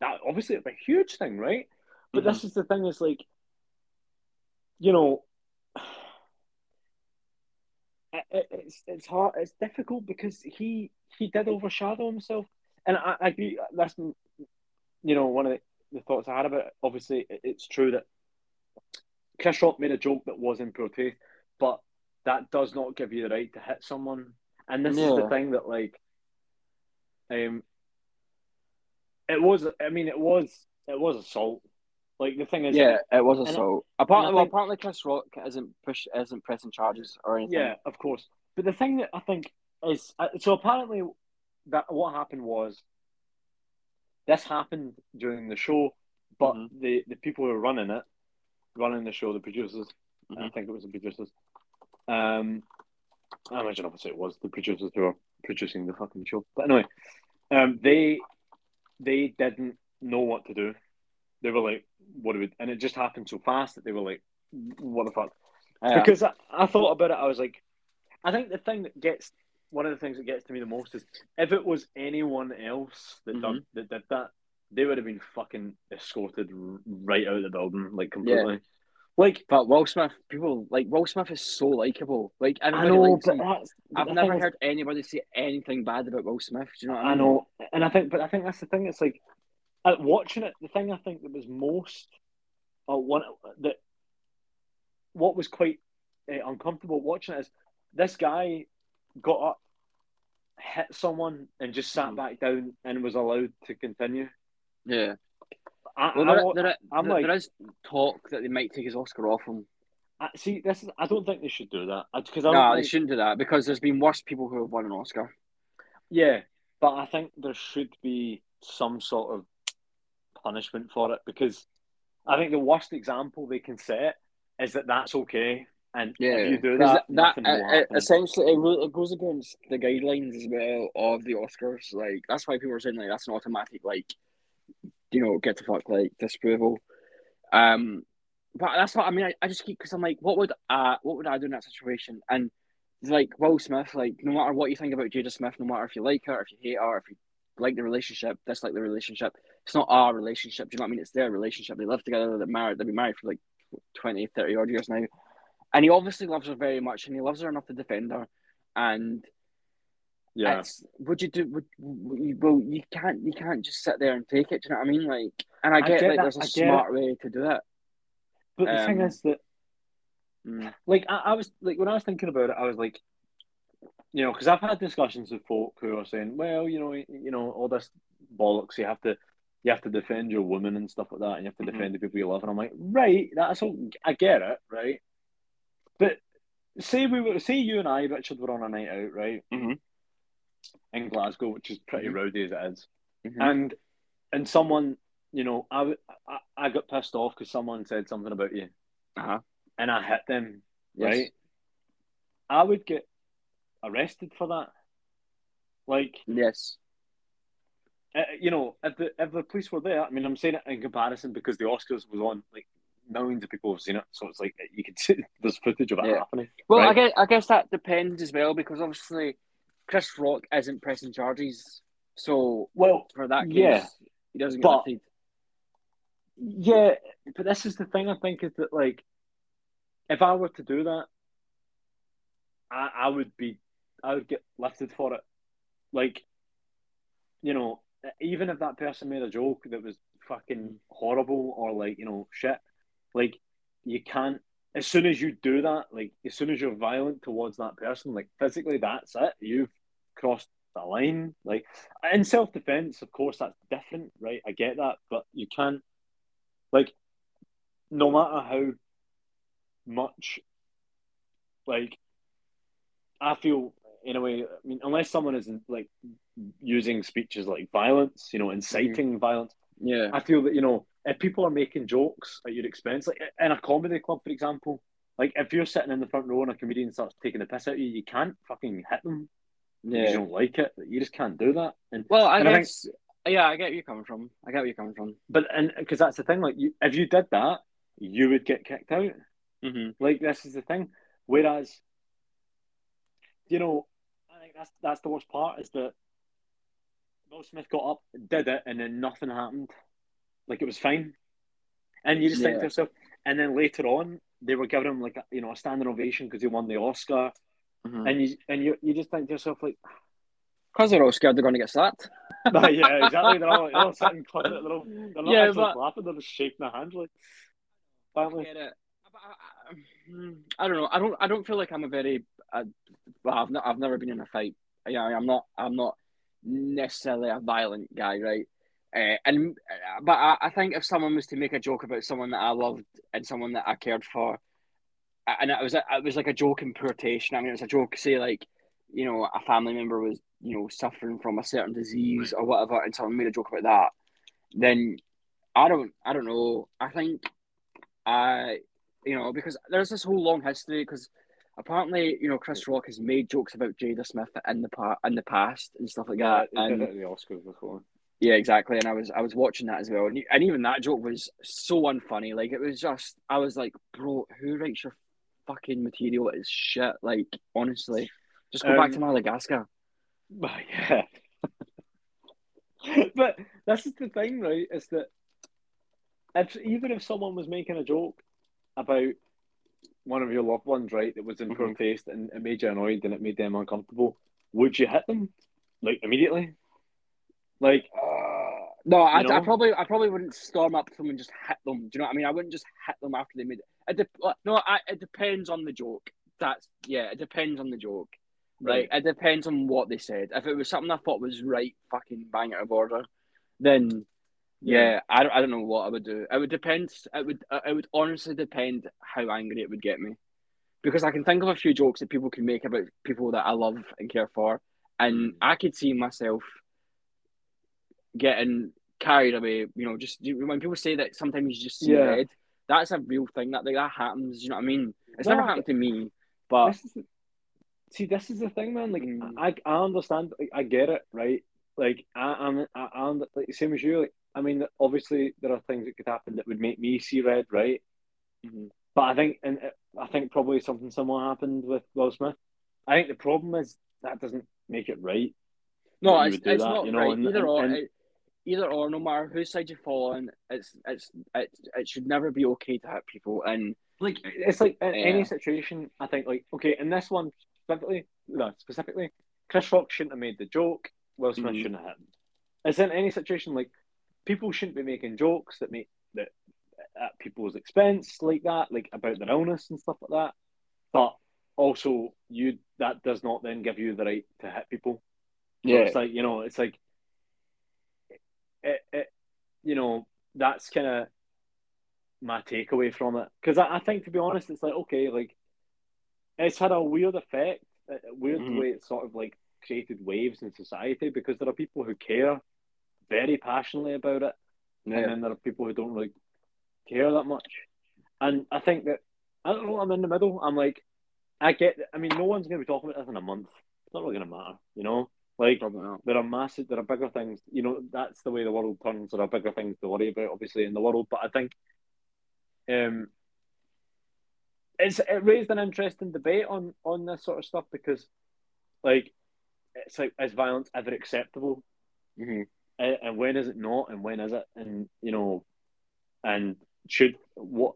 that obviously it's a huge thing, right? But Mhm. this is the thing, is like, you know, it, it- it's it's hard, it's difficult because he he did overshadow himself, and I, I agree. That's you know one of the, the thoughts I had about it. Obviously, it's true that Chris Rock made a joke that was in poor taste, but that does not give you the right to hit someone. And this is the thing that like, um, it was. I mean, it was it was assault. Like the thing is, yeah, it was assault. Apparently, and well, think- apparently Chris Rock isn't push isn't pressing charges or anything. Yeah, of course. But the thing that I think is uh, so apparently that what happened was this happened during the show, but Mhm. the the people who were running it, running the show, the producers, I Mhm. think it was the producers. Um, I imagine obviously it was the producers who were producing the fucking show. But anyway, um, they they didn't know what to do. They were like, "What do we?" And it just happened so fast that they were like, "What the fuck?" Yeah. Because I, I thought about it, I was like, I think the thing that gets one of the things that gets to me the most is if it was anyone else that done, that did that, they would have been fucking escorted right out of the building, like completely. Like But Will Smith, people like Will Smith is so likable. Like I know, but I've never thing is- heard anybody say anything bad about Will Smith. Do you know what I I mean? know, and I think, but I think that's the thing. It's like uh, watching it. The thing I think that was most, uh, one that, what was quite uh, uncomfortable watching it is this guy got up, hit someone, and just sat Mhm. back down and was allowed to continue. Yeah. I, Well, I there, wa- there, I'm there, like- there is talk that they might take his Oscar off him. I, see, this is. I don't think they should do that because I No, don't they think- shouldn't do that because there's been worse people who have won an Oscar. Yeah, but I think there should be some sort of punishment for it because I think the worst example they can set is that that's okay, and if you do that, that, uh, essentially it, it goes against the guidelines as well of the Oscars. Like that's why people are saying like that's an automatic like, you know, get the fuck like disapproval. Um, but that's what I mean. I, I just keep because I'm like, what would uh what would I do in that situation? And like Will Smith, like no matter what you think about Jada Smith, no matter if you like her, if you hate her, if you like the relationship, dislike the relationship, it's not our relationship. Do you know what I mean? It's their relationship. They live together. They're married. They've been married for like 20, 30 odd years now. And he obviously loves her very much, and he loves her enough to defend her. And yeah, it's would you do? Would, would you, well, you can't. You can't just sit there and take it. Do you know what I mean? Like, and I I get, get like that, there's a I get smart way to do it. but the thing um, is that Mm. like I, I was like when I was thinking about it, I was like, you know, because I've had discussions with folk who are saying, well, you know, you know, all this bollocks, you have to. You have to defend your woman and stuff like that, and you have to Mhm. defend the people you love. And I'm like, right, that's all. I get it, right? But say we were, say you and I, Richard, were on a night out, right, Mhm. in Glasgow, which is pretty Mhm. rowdy as it is, Mhm. and and someone, you know, I I got pissed off because someone said something about you, Uh-huh. and I hit them, Yes. right? I would get arrested for that. Like, Yes. uh, you know, if the if the police were there, I mean, I'm saying it in comparison because the Oscars was on, like millions of people have seen it, so it's like you could see there's footage of it Yeah. happening. Well, I guess I guess that depends as well because obviously Chris Rock isn't pressing charges, so Well, for that case, Yeah. he doesn't get But- lifted. yeah, but this is the thing. I think is that like, if I were to do that, I I would be I would get lifted for it. Like, you know, even if that person made a joke that was fucking horrible or like you know shit, like you can't. As soon as you do that, like as soon as you're violent towards that person, like physically, that's it. You've crossed the line. Like in self defense, of course, that's different, right? I get that, but you can't. Like, no matter how much, like, I feel in a way. I mean, unless someone is like using speeches like violence, you know, inciting mm-hmm. violence. Yeah. I feel that you know if people are making jokes at your expense, like in a comedy club, for example, like if you're sitting in the front row and a comedian starts taking the piss out of you, you can't fucking hit them. Yeah. You don't like it. You just can't do that. And Well, I And I think- yeah, I get where you're coming from. I get where you're coming from. but and because that's the thing, like you, if you did that, you would get kicked out. Mm-hmm. Like this is the thing. Whereas, you know, I think that's that's the worst part is that Will Smith got up, did it, and then nothing happened. Like it was fine. And you just think to yourself, and then later on, they were giving him like a, you know a standing ovation because he won the Oscar, Mm-hmm. and you and you you just think to yourself like, Because they're all scared they're going to get slapped. yeah, exactly. They're all, they're all sitting. They're, all, they're not Yeah, actually but- clapping. They're just shaking their hands like. I get it. I, I, I don't know. I don't. I don't feel like I'm a very. Uh, well, I've not. I've never been in a fight. Yeah, I'm not. I'm not necessarily a violent guy, right? Uh, and uh, but I, I think if someone was to make a joke about someone that I loved and someone that I cared for, and it was a, it was like a joke taste. I mean, it was a joke. Say like, you know, a family member was you know suffering from a certain disease or whatever, and someone made a joke about that. Then I don't. I don't know. I think I, you know, because there's this whole long history. Because apparently, you know, Chris Rock has made jokes about Jada Smith in the pa- in the past and stuff like yeah, that. did And the Oscars before. Yeah, exactly. And I was I was watching that as well, and, and even that joke was so unfunny. Like it was just I was like, bro, who writes your fucking material is shit. Like honestly, just go Um, back to Madagascar. But yeah. but this is the thing, right? Is that if even if someone was making a joke about one of your loved ones, right, that was in poor Mhm. taste and it made you annoyed and it made them uncomfortable, would you hit them like immediately? Like, Uh, no, I, I probably I probably wouldn't storm up to them and just hit them. Do you know what I mean? I wouldn't just hit them after they made it. it de- no, I, it depends on the joke. That's yeah, it depends on the joke. Like it depends on what they said. If it was something I thought was right, fucking bang out of order, then yeah, I, don't- I don't know what I would do. It would depend. It would it would honestly depend how angry it would get me, because I can think of a few jokes that people can make about people that I love and care for, and Mm. I could see myself getting carried away. You know, just when people say that sometimes you just see Yeah. red, that's a real thing. That like, that happens. You know what I mean? It's No, never happened to me, but this is see, this is the thing, man. Like, Mm. I, I understand, like, I get it, right? Like, I, I'm, I, I'm like same as you. Like, I mean, obviously, there are things that could happen that would make me see red, right? Mhm. But I think, and uh, I think probably something similar happened with Will Smith. I think the problem is that doesn't make it right. no, it's, it's that, not you know, right. and- either and- or, and- it, either or, no matter whose side you fall on, it's it's it, it should never be okay to hit people. And Like, it's like in Yeah. any situation. I think, like, okay, in this one specifically, no, specifically, Chris Rock shouldn't have made the joke. Will Smith Mhm. shouldn't have hit him. It's in any situation like people shouldn't be making jokes that make that at people's expense like that, like about their illness and stuff like that. But also, you that does not then give you the right to hit people. So yeah, it's like you know, it's like it, it you know, that's kind of my takeaway from it. Because I, I think, to be honest, it's like okay, like it's had a weird effect, a weird Mhm. way it's sort of like created waves in society because there are people who care very passionately about it, and yeah, then there are people who don't really care that much. And I think that I don't know. I'm in the middle. I'm like, I get. I mean, no one's going to be talking about this in a month. It's not really going to matter, you know. Like there are massive, there are bigger things. You know, that's the way the world turns. There are bigger things to worry about, obviously, in the world. But I think, um, it's it raised an interesting debate on on this sort of stuff because, like, it's like is violence ever acceptable, hmm and, and when is it not, and when is it, and you know, and should what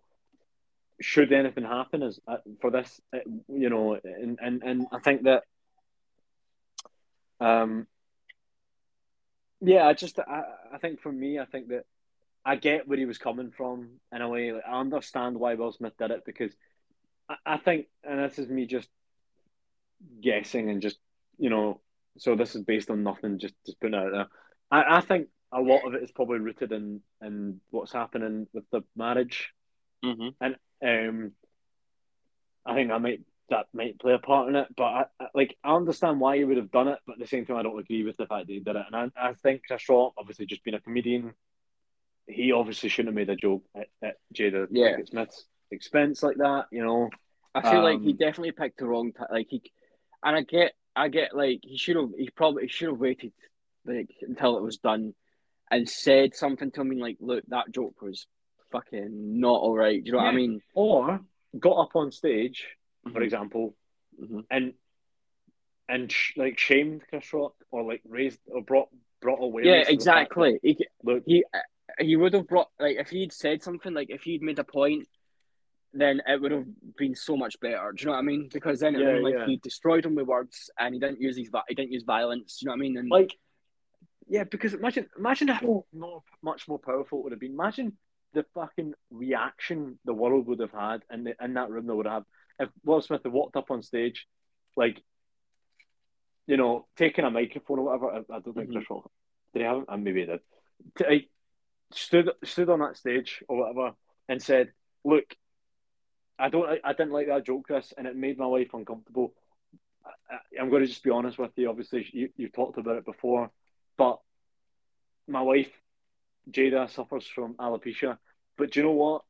should anything happen is uh, for this, uh, you know, and and and I think that, um, yeah, I just I, I think for me, I think that I get where he was coming from in a way. Like, I understand why Will Smith did it because I, I think, and this is me just guessing and just you know, so this is based on nothing, just just putting it out there. I, I think a lot of it is probably rooted in in what's happening with the marriage. hmm and Um, I think that might that might play a part in it, but I, I, like I understand why he would have done it, but at the same time, I don't agree with the fact that he did it. And I, I think Chris Rock, obviously, just being a comedian, he obviously shouldn't have made a joke at, at Jada Yeah. Pinkett Smith's expense like that. You know, I feel like he Um, definitely picked the wrong time. Like he, and I get, I get like he should have. He probably should have waited like until it was done, and said something to me like, "Look, that joke was fucking not all right." Do you know what I mean? or got up on stage, for Mhm. example, Mhm. and and sh- like shamed Chris Rock or like raised or brought brought awareness. Yeah, exactly. He, that, look, he he would have brought like if he'd said something like if he'd made a point, then it would have been so much better. Do you know what I mean? Because then it would Yeah, been like yeah. he destroyed him with words and he didn't use these he didn't use violence. Do you know what I mean? And like yeah, because imagine imagine how more, much more powerful it would have been. Imagine the fucking reaction the world would have had in the, in that room they would have if Will Smith had walked up on stage, like you know, taking a microphone or whatever. I, I don't think Mhm. Chris Rock did he have? Uh, maybe he did. To, like, stood stood on that stage or whatever and said, "Look, I don't, I, I didn't like that joke, Chris, and it made my life uncomfortable. I, I, I'm going to just be honest with you. Obviously, you you've talked about it before, but my wife, Jada, suffers from alopecia. But do you know what?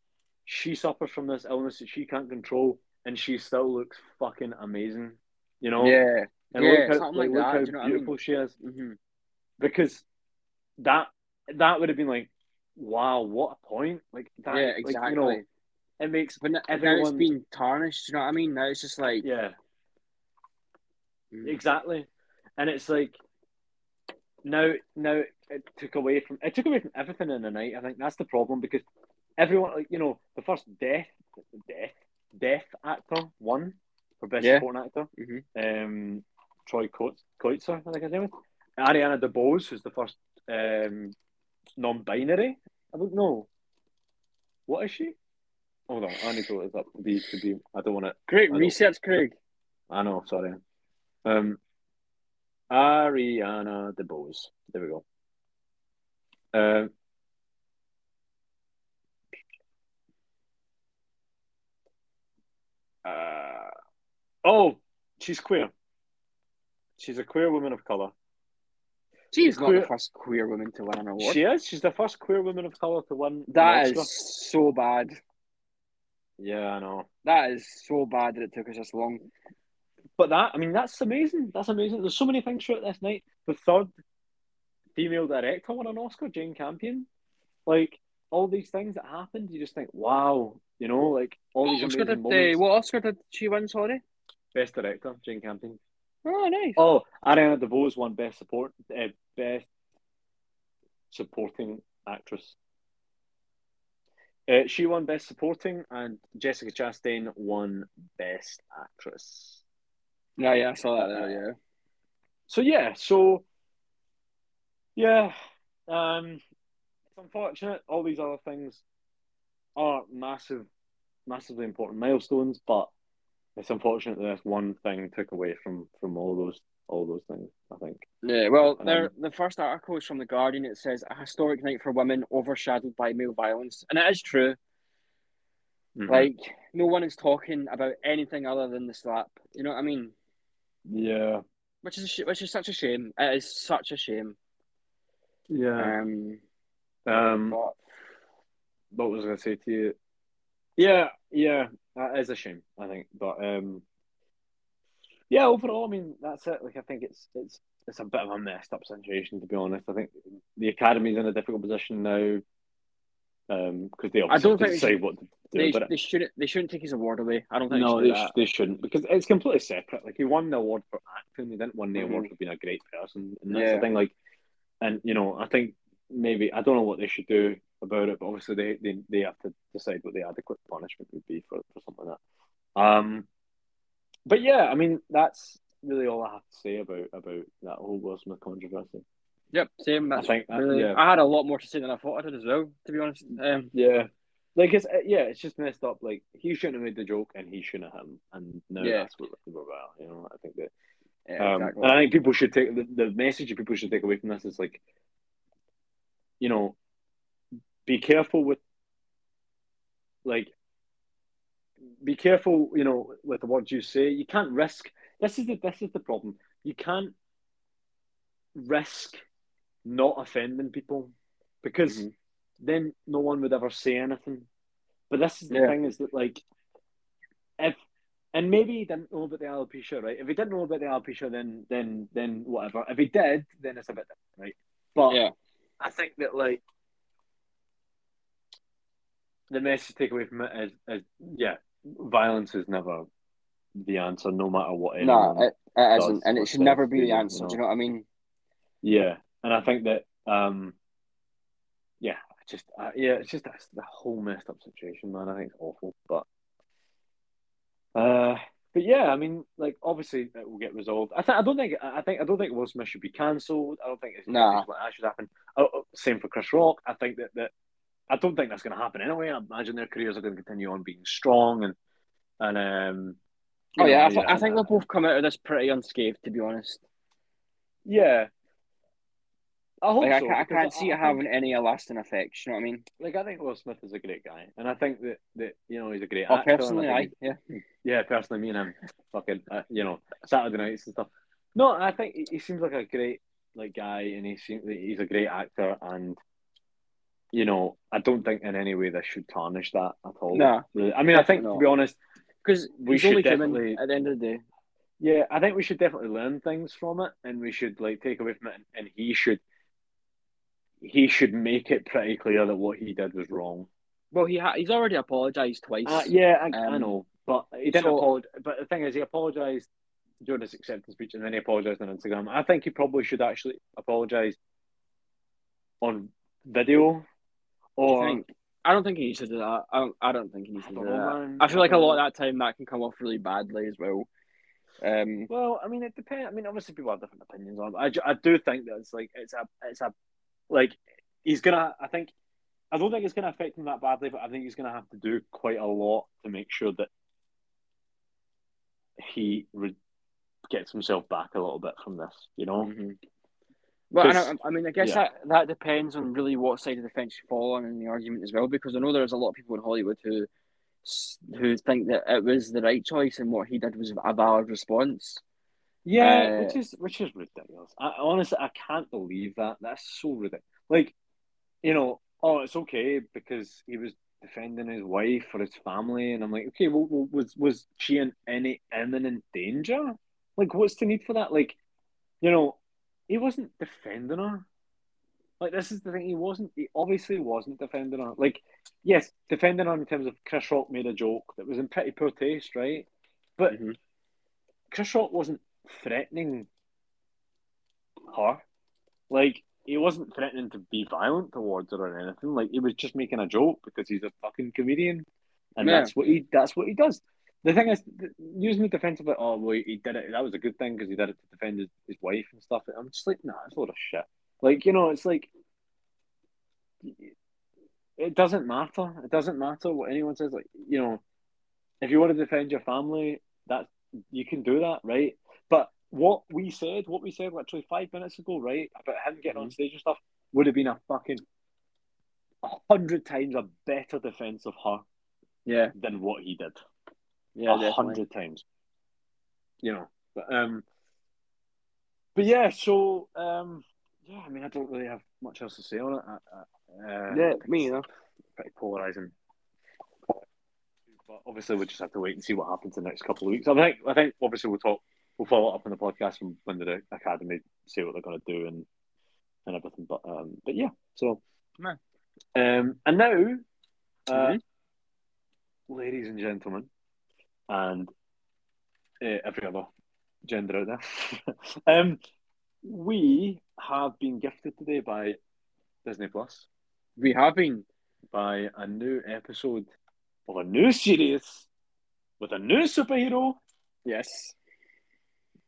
She suffers from this illness that she can't control, and she still looks fucking amazing. You know, yeah, and yeah, look how, like look that, how you know what I mean? beautiful she is hmm because that that would have been like, wow, what a point! Like that, yeah, like, exactly. you know, it makes but now, now it's everyone- been tarnished. You know what I mean? Now it's just like yeah, mm, exactly, and it's like now now it took away from it took away from everything in the night. I think that's the problem because everyone, like you know, the first death, death, death actor won for best Yeah. supporting actor. Mhm. Um, Troy Coates, Coitzer, I think his name is. Ariana DeBose, who's the first um, non-binary. I don't know. What is she? Hold on, I need to look this up to be to be. I don't want to. great research, Craig. I know, sorry. Um, Ariana DeBose. There we go. Um, uh, oh, she's queer. She's a queer woman of color. She's not the first queer woman to win an award. She is. She's the first queer woman of color to win. That is so bad. Yeah, I know. That is so bad that it took us this long. But that, I mean, that's amazing. That's amazing. There's so many things throughout this night. The third female director won an Oscar, Jane Campion. Like all these things that happened, you just think, wow, you know, like all What these Oscar, amazing did, moments. uh, what Oscar did she win? Sorry. Best director, Jane Campion. Oh, nice. Oh, Ariana DeBose won best support, uh, best supporting actress. Uh, she won best supporting, and Jessica Chastain won best actress. Yeah, yeah, I saw that there. Yeah. So yeah, so yeah, um, it's unfortunate. All these other things are massive, massively important milestones, but it's unfortunate that this one thing took away from from all those all those things. I think. Yeah, well, there, the first article is from The Guardian. It says, a historic night for women overshadowed by male violence. And it is true. Mhm. Like, no one is talking about anything other than the slap. You know what I mean? Yeah, Which is, a sh- which is such a shame. It is such a shame. yeah. Um, Um, but, what was I going to say to you? Yeah, yeah, that is a shame. I think, but um, yeah. Overall, I mean, that's it. Like, I think it's it's it's a bit of a messed up situation to be honest. I think the academy's in a difficult position now. Um, because they obviously don't have to think they decide should- what to do. they, they shouldn't they shouldn't take his award away. I don't think no, they they, should do sh- they shouldn't because it's completely separate. Like he won the award for acting, he didn't win the Mhm. award for being a great person, and that's Yeah. the thing. Like, and you know, I think maybe I don't know what they should do about it, but obviously they they, they have to decide what the adequate punishment would be for, for something like that. Um, but yeah, I mean that's really all I have to say about about that whole Will Smith controversy. Yep, same. I think, uh, really, yeah, I had a lot more to say than I thought I did as well, to be honest. Um, yeah. Like it's uh, yeah, it's just messed up. Like he shouldn't have made the joke, and he shouldn't have him, and now Yeah. that's what we're about. You know, I think that yeah, Um, exactly. and I think people should take the, the message that people should take away from this is like, you know, be careful with, like, be careful, you know, with the words you say. You can't risk. This is the this is the problem. You can't risk not offending people because Mhm. then no one would ever say anything. But this is the Yeah. thing: is that like, if and maybe he didn't know about the alopecia, right? If he didn't know about the alopecia, then then then whatever. If he did, then it's a bit different, right? But Yeah. I think that like the message to take away from it is, is yeah, violence is never the answer, no matter what. No, anyone- it, it isn't, and it should never be the you answer. know? Do you know what I mean? yeah, and I think that um, yeah, just uh, yeah, it's just that's the whole messed up situation, man. I think it's awful, but uh, but yeah, I mean, like obviously it will get resolved. I think I don't think I think I don't think Will Smith should be cancelled. I don't think it's Nah. what that should happen. Oh, oh, same for Chris Rock. I think that that I don't think that's going to happen anyway. I imagine their careers are going to continue on being strong and and um. Oh yeah, I, know, th- I think they'll both come out of this pretty unscathed, to be honest. yeah. I hope Like I so, can't, I can't see it think- having any lasting effects. You know what I mean? like I think Will Smith is a great guy, and I think that, that you know he's a great Oh, actor. personally, I I yeah. yeah, personally, me and him, fucking, uh, you know, Saturday nights and stuff. No, I think he, he seems like a great like guy, and he seems he's a great actor, and you know, I don't think in any way this should tarnish that at all. Nah, Really. I mean, I think definitely to be honest, because We he's should only definitely- human at the end of the day. yeah, I think we should definitely learn things from it, and we should like take away from it, and, and he should he should make it pretty clear that what he did was wrong. Well, he ha- he's already apologized twice. Uh, yeah, I, I Um, know, but he didn't so- apologize. But the thing is, he apologized during his acceptance speech, and then he apologized on Instagram. I think he probably should actually apologize on video, I or think. I don't think he needs to do that. I don't. I don't think he needs I to do know, that. man. I feel like a lot of that time that can come off really badly as well. Um, Well, I mean, it depends. I mean, obviously, people have different opinions on. It. I, I do think that it's like it's a it's a like he's gonna. I think I don't think it's gonna affect him that badly, but I think he's gonna have to do quite a lot to make sure that he re- gets himself back a little bit from this. You know, mhm. Well, I, I mean, I guess yeah. that, that depends on really what side of the fence you fall on in the argument as well, because I know there's a lot of people in Hollywood who who think that it was the right choice and what he did was a valid response. Yeah, Uh, which is which is ridiculous. I honestly, I can't believe that. That's so ridiculous. Like, you know, oh, it's okay because he was defending his wife or his family, and I'm like, okay, well, well was was she in any imminent danger? Like, what's the need for that? Like, you know, he wasn't defending her. Like, this is the thing. He wasn't. He obviously wasn't defending her. Like, yes, defending her in terms of Chris Rock made a joke that was in pretty poor taste, right? But Mhm. Chris Rock wasn't threatening her. Like, he wasn't threatening to be violent towards her or anything. Like, he was just making a joke because he's a fucking comedian, and Yeah. that's what he that's what he does. The thing is, using the defensive like, oh, well, he did it. That was a good thing because he did it to defend his, his wife and stuff. I'm just like, nah, it's a load of shit. Like, you know, it's like it doesn't matter. It doesn't matter what anyone says. Like, you know, if you want to defend your family, that you can do that, right? What we said, what we said literally five minutes ago, right, about him getting on stage and stuff, would have been a fucking a hundred times a better defense of her Yeah, than what he did. yeah, a hundred times. You know, but um, but yeah. So um, yeah. I mean, I don't really have much else to say on it. I, I, uh, Yeah, me either. Pretty polarizing. But obviously, we'll just have to wait and see what happens in the next couple of weeks. I think. I think obviously we'll talk. We'll follow up on the podcast from when the academy see what they're going to do and and everything. But um, but yeah. So um, and now, uh, Mhm. ladies and gentlemen, and uh, every other gender out there, um, we have been gifted today by Disney Plus We have been. by a new episode of a new series with a new superhero, Yes.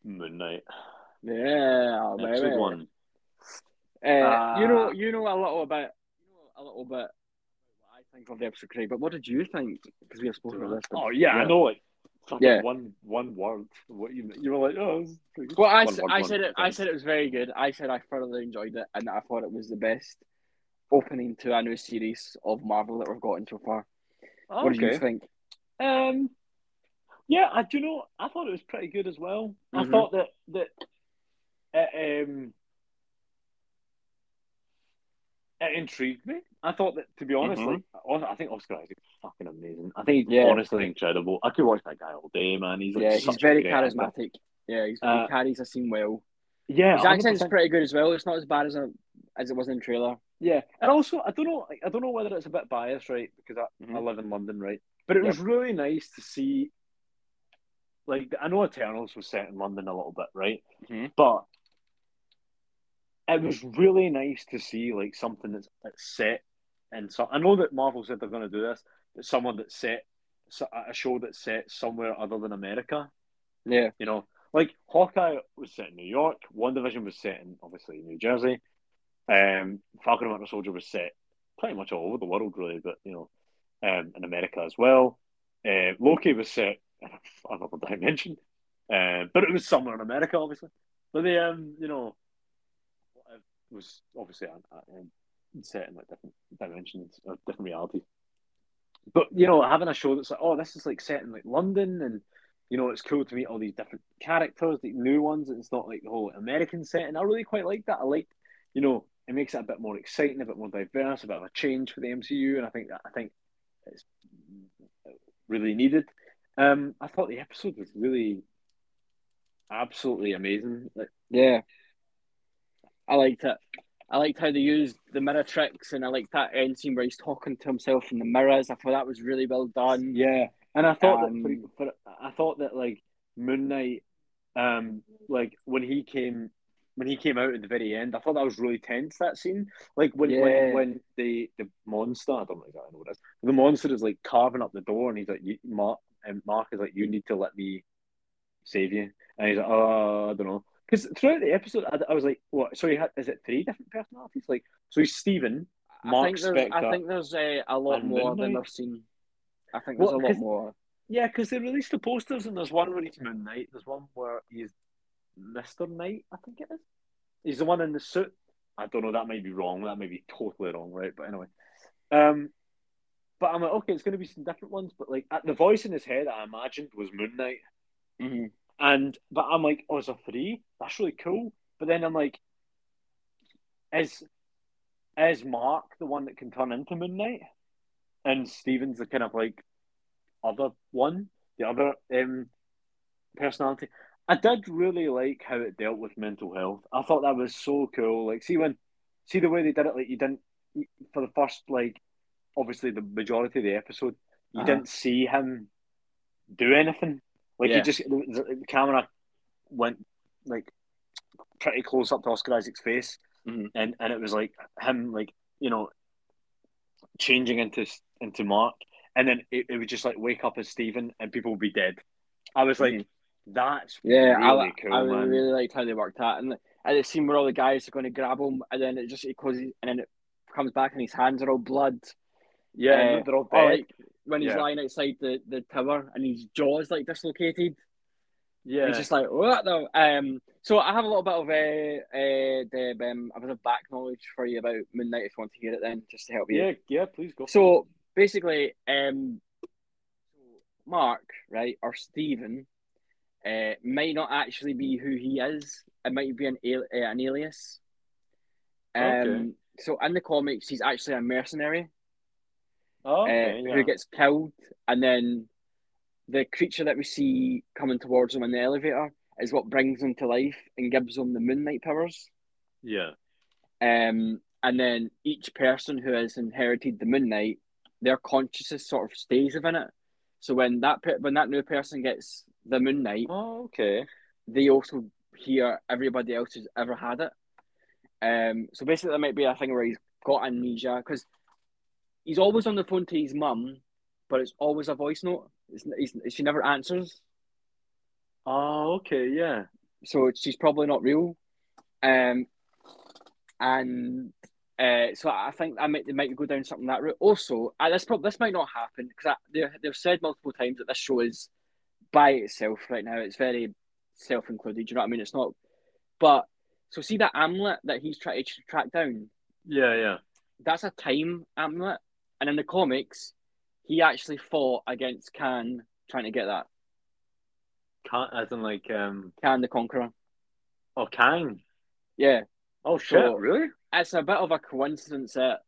Moon Knight. Yeah, baby. Episode one. Uh, you know, Uh, you know a little bit, you know a little bit what I think of the episode, Craig. But what did you think? Because we have spoken about this. Oh yeah, I know. Like Yeah. one one word. What you you were like? Oh, it's. Well, I, One word, I one said it. I said it was very good. I said I thoroughly enjoyed it, and I thought it was the best opening to a new series of Marvel that we've gotten so far. What did you think? Um, yeah, I do know. I thought it was pretty good as well. I Mhm. thought that that it, um, it intrigued me. I thought that, to be honest, Mhm. like I think Oscar Isaac is fucking amazing. I think he's Yeah. honestly incredible. I could watch that guy all day, man. He's like yeah, he's very great actor. charismatic. Yeah, he's, Uh, he carries a scene well. Yeah, His accent's 100%. pretty good as well. It's not as bad as a, as it was in the trailer. Yeah, and also I don't know, I don't know whether it's a bit biased, right? Because I, I Mhm. live in London, right? But it was really nice to see. Like I know Eternals was set in London a little bit, right? Mhm. But it was really nice to see like something that's, that's set and so I know that Marvel said they're going to do this, but someone that's set so- a show that's set somewhere other than America. Yeah, You know, like Hawkeye was set in New York. WandaVision was set in obviously New Jersey. Um, Falcon and Winter Soldier was set pretty much all over the world, really, but you know, um, in America as well. Uh, Loki was set another dimension, uh, but it was somewhere in America, obviously. But the um, you know, it was obviously set in like different dimensions or different realities. But you know, having a show that's like, oh, this is like set in like London, and you know, it's cool to meet all these different characters, the new ones. It's not like the whole American setting. I really quite like that. I like, you know, it makes it a bit more exciting, a bit more diverse, a bit of a change for the MCU, and I think that I think it's really needed. Um, I thought the episode was really absolutely amazing. Like, yeah. I liked it. I liked how they used the mirror tricks, and I liked that end scene where he's talking to himself in the mirrors. I thought that was really well done. Yeah, and I thought Um, that for, for, I thought that like Moon Knight, um, like when he came when he came out at the very end, I thought that was really tense. That scene, like when Yeah. when, when the the monster, I don't know exactly what it is. The monster is like carving up the door, and he's like, you, Mark, and Mark is like, you need to let me save you, and he's like, oh, I don't know. Because throughout the episode, I, I was like, "What? So he had is it three different personalities? Like, so he's Steven, Mark I think there's, I think there's uh, a lot more than I've seen. I think there's Well, a lot more. Yeah, because they released the posters, and there's one where he's Moon Knight. There's one where he's Mister Knight. I think it is. He's the one in the suit. I don't know. That might be wrong. That may be totally wrong, right? But anyway, um, but I'm like, okay, it's going to be some different ones. But like, at the voice in his head, I imagined was Moon Knight, hmm and but I'm like, oh, it's a three. That's really cool. But then I'm like, is is Mark the one that can turn into Moon Knight, and Steven's the kind of like other one, the other um, personality. I did really like how it dealt with mental health. I thought that was so cool. Like, see when, see the way they did it. Like, you didn't for the first like, obviously the majority of the episode, you Uh-huh. didn't see him do anything. Like, Yeah. he just the, the camera went like pretty close up to Oscar Isaac's face, Mhm. and and it was like him like you know changing into into Mark, and then it, it would just like wake up as Steven, and people would be dead. I was like, Mhm. that's Yeah, I, really li- cool, I man. really liked how they worked that, and and the scene where all the guys are going to grab him, and then it just it closes, and then it comes back, and his hands are all blood. Yeah, Uh, no, they're all Or dead. like when he's Yeah. lying outside the, the tower, and his jaw is like dislocated. yeah, He's just like what the um. So I have a little bit of uh, uh the um a bit of back knowledge for you about Moon Knight if you want to hear it then, just to help you. yeah, yeah. Please go. So basically, um, Mark, right, or Steven, uh, might not actually be who he is. It might be an al- uh, an alias. Um, Okay. so in the comics, he's actually a mercenary oh, uh, yeah. who gets killed, and then the creature that we see coming towards them in the elevator is what brings them to life and gives them the Moon Knight powers. yeah, Um, and then each person who has inherited the Moon Knight, their consciousness sort of stays within it. So when that when that new person gets the Moon Knight, oh, okay, they also hear everybody else who's ever had it. Um, so basically, there might be a thing where he's got amnesia because he's always on the phone to his mum, but it's always a voice note. It's, it's, she never answers, oh, okay, yeah, so she's probably not real. Um, and uh, so I think I might they might go down something that route. Also, uh, this prob- this might not happen because they they've said multiple times that this show is by itself right now. It's very self included. You know what I mean? It's not. But so see that amulet that he's trying to track down. yeah, yeah. That's a time amulet, and in the comics, he actually fought against Kang trying to get that Can't as in like um, Kang the Conqueror. oh, Kang. Yeah, Oh shit, So- really? it's a bit of a coincidence that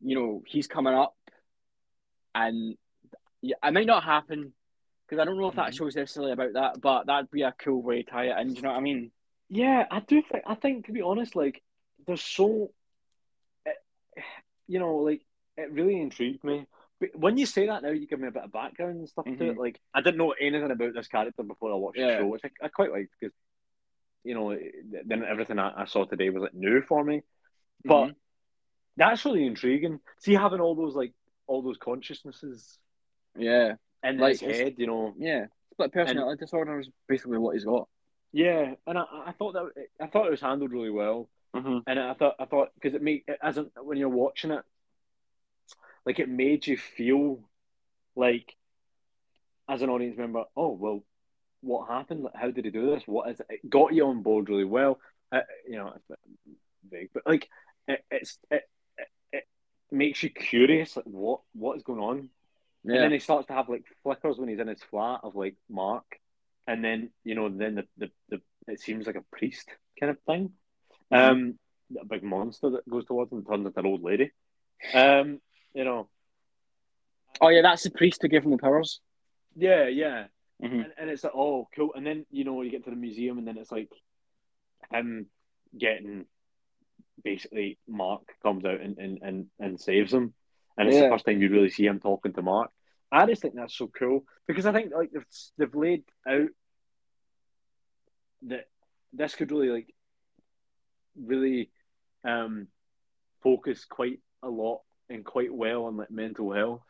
you know he's coming up, and yeah, it might not happen because I don't know if that Mhm. show's necessarily about that, but that'd be a cool way to tie it in. Do you know what I mean? Yeah, I do think. I think to be honest, like there's so, you know, like it really intrigued me. But when you say that now, you give me a bit of background and stuff to Mhm. it. Like I didn't know anything about this character before I watched Yeah. the show, which I, I quite liked because, you know, then everything I, I saw today was like new for me. But Mhm. that's really intriguing. See, having all those like all those consciousnesses yeah, in Like, his head, you know. yeah, split personality disorder is basically what he's got. Yeah, and I, I thought that I thought it was handled really well. Mm-hmm. and I thought I thought because it made it as when you're watching it, like it made you feel like as an audience member, oh well, what happened? How did he do this? What is it? It got you on board really well. Uh, you know, it's a bit vague, but like it, it's it, it, it makes you curious, like what what is going on, and then he starts to have like flickers when he's in his flat of like Mark, and then you know then the the, the it seems like a priest kind of thing, um, a big monster that goes towards him and turns into an old lady, um, you know, oh yeah, that's the priest who gave him the powers. yeah, yeah, Mm-hmm. and, and it's like oh cool, and then you know you get to the museum and then it's like him getting basically Mark comes out and, and, and, and saves him. And it's the first time you really see him talking to Mark. I just think that's so cool because I think like they've, they've laid out that this could really like really um focus quite a lot and quite well on like mental health.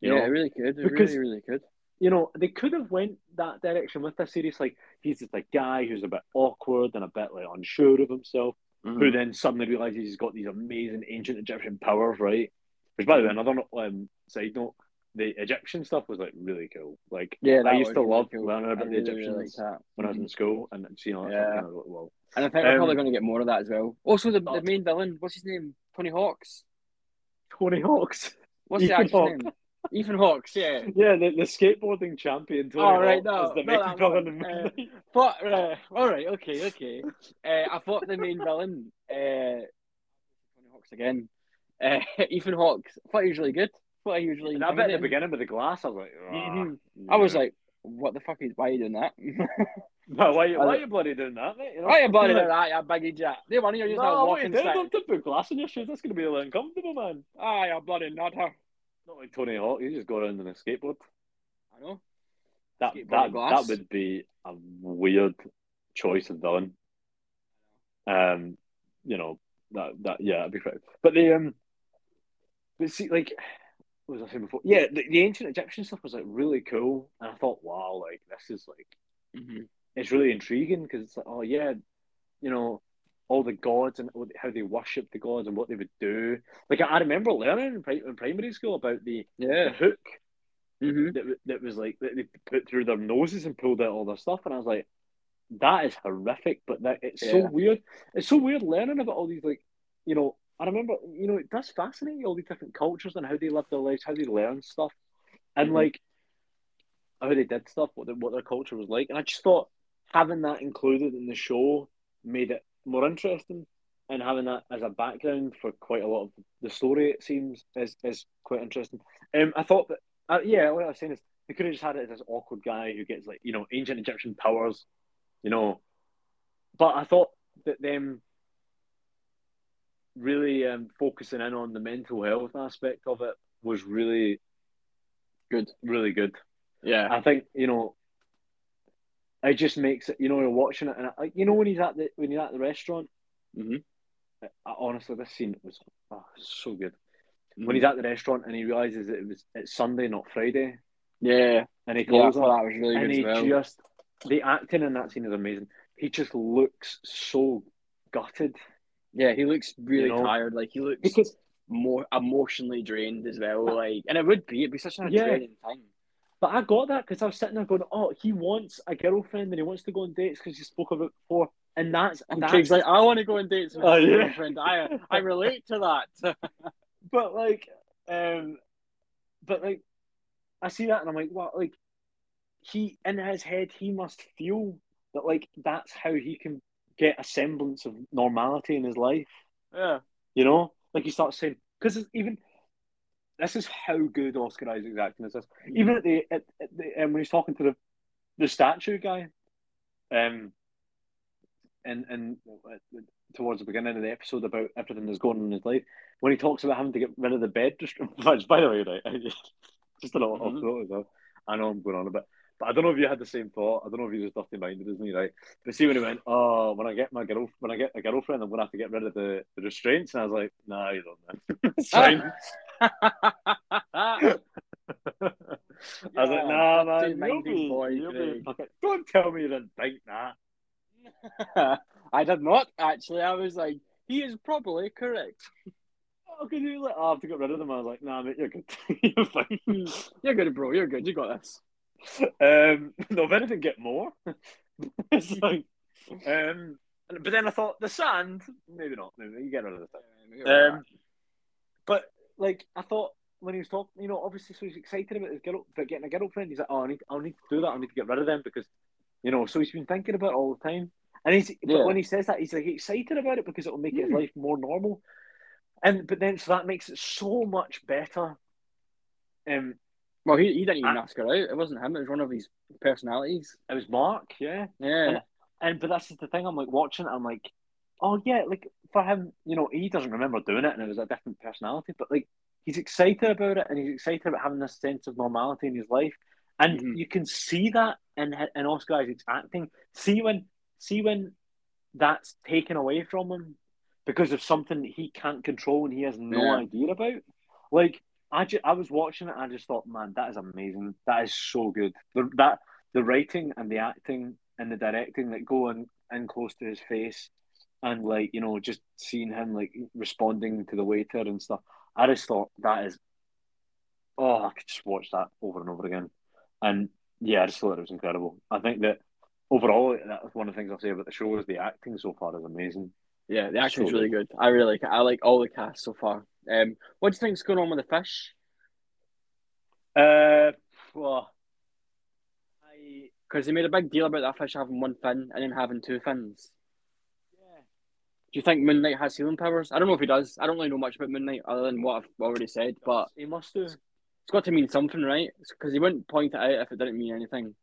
You yeah, know, it really could. It because- really, really could. you know, they could have went that direction with this series. Like he's just a guy who's a bit awkward and a bit like unsure of himself, Mm-hmm. who then suddenly realizes he's got these amazing ancient Egyptian powers, right? Which, by the way, another um, side note, the Egyptian stuff was like really cool. Like, Yeah, I used to really love cool. learning about really, the really Egyptians that. when I was in school and seeing all that Yeah. stuff. Kind of well, And I think we're probably Um, going to get more of that as well. Also, the, the main villain, what's his name? Tony Hawks. Tony Hawks. What's the Ethan actor's Hawke. name? Ethan Hawks, yeah. Yeah, the, the skateboarding champion Tony oh, right, Hawk no, is the main villain. Uh, but, uh, all right, okay, okay. Uh, I thought the main villain, uh, Tony Hawks again, uh, Ethan Hawks, I thought he was really good. I thought he was really And I bet at the beginning with the glass, I was like, "Ah, Mhm. I was like, what the fuck is, why are you doing that? Why, why, I- why are you bloody doing that, mate? You know? why are you bloody doing that, you big idiot? They want you to use that No, what walking stick. Don't, put glass in your shoes. That's going to be a little uncomfortable, man. Ah, you bloody nutter. Not like Tony Hawk. You just go around on a skateboard. I know. That Skateboard that, glass. that would be a weird choice of villain. Um, you know that that yeah, that'd be correct. But the um, but see, like was I saying before? Yeah, the, the ancient Egyptian stuff was like really cool, and I thought, wow, like this is like hmm it's really intriguing because it's like, oh yeah, you know, all the gods and how they worship the gods and what they would do. Like I remember learning in, pri- in primary school about the, the Yeah. hook hmm that that was like that they put through their noses and pulled out all their stuff, and I was like, that is horrific, but that it's so weird. It's so weird learning about all these like, you know. I remember, you know, it does fascinate you all the different cultures and how they live their lives, how they learn stuff, and Mhm. like how they did stuff, what the, what their culture was like. And I just thought having that included in the show made it more interesting, and having that as a background for quite a lot of the story, it seems, is is quite interesting. Um, I thought that, uh, yeah, what I was saying is they could have just had it as this awkward guy who gets like you know ancient Egyptian powers, you know, but I thought that them really um, focusing in on the mental health aspect of it was really Good. really good. Yeah. I think you know, it just makes it. You know, you're watching it, and I, you know when he's at the when you're at the restaurant. hmm I, honestly, this scene was oh, so good. Mm-hmm. When he's at the restaurant and he realizes that it was it's Sunday, not Friday, Yeah. and he calls him, that was really and good he well. just the acting in that scene is amazing. He just looks so gutted Yeah, he looks really You know? tired. Like he looks because more emotionally drained as well. Like, and it would be. It'd be such a Yeah. draining time. But I got that because I was sitting there going, "Oh, he wants a girlfriend and he wants to go on dates because he spoke about it before." And that's And that's Craig's like, I want to go on dates with Oh, my yeah. girlfriend. I I relate to that. but like, um, but like, I see that and I'm like, what? Like, he in his head, he must feel that like that's how he can get a semblance of normality in his life. yeah. You know, like he starts saying because even this is how good Oscar Isaac's acting is. This even at the at, at the um, when he's talking to the the statue guy, um, and and uh, towards the beginning of the episode about everything that's going on in his life, when he talks about having to get rid of the bed, just which, by the way, right, I just a little off Mhm. note as. I know I'm going on a bit. But I don't know if you had the same thought. I don't know if you just dirty minded as me, right? But see when he went, oh, when I get my girl, when I get a girlfriend, I'm gonna have to get rid of the, the restraints, and I was like, nah, you don't, man. I was like, nah, man, you'll be, boy, you'll be fucking- Don't tell me you didn't think that. I did not actually. I was like, he is probably correct. Oh, could you like, oh, I have to get rid of them? I was like, nah, mate, you're good. you're fine. You're good, bro. You're good. You got this. Um, no, if anything, get more. it's like, um, but then I thought the sand, maybe not. Maybe you get rid of the sand. Um, but like I thought when he was talking, you know, obviously, so he's excited about his girl, about getting a girlfriend. He's like, oh, I need, I need to do that. I need to get rid of them because, you know, so he's been thinking about it all the time. And he's, Yeah. but when he says that, he's like excited about it because it will make his Hmm. life more normal. And but then so that makes it so much better. Um, well, he, he didn't even I- ask her out. It wasn't him. It was one of his personalities. it was Mark, yeah. Yeah. And but that's just the thing. I'm like watching it. I'm like, oh yeah, like for him, you know, he doesn't remember doing it, and it was a different personality. But like, he's excited about it, and he's excited about having this sense of normality in his life, and Mhm. you can see that in in Oscar Isaac's acting. See when see when that's taken away from him because of something he can't control and he has no Yeah. idea about. Like I, ju- I was watching it, and I just thought, man, that is amazing. That is so good. The, that the writing and the acting and the directing that go in, in close to his face, and like you know, just seeing him like responding to the waiter and stuff. I just thought that is, oh, I could just watch that over and over again. And yeah, I just thought it was incredible. I think that overall, that's one of the things I'll say about the show is the acting so far is amazing. Yeah, the acting's So really good. I really like it. I like all the cast so far. Um, what do you think's going on with the fish? Uh, well, I Because they made a big deal about that fish having one fin and then having two fins. yeah. Do you think Moon Knight has healing powers? I don't know if he does. I don't really know much about Moon Knight other than what I've already said, but he must do. it's got to mean something, right? Because he wouldn't point it out if it didn't mean anything.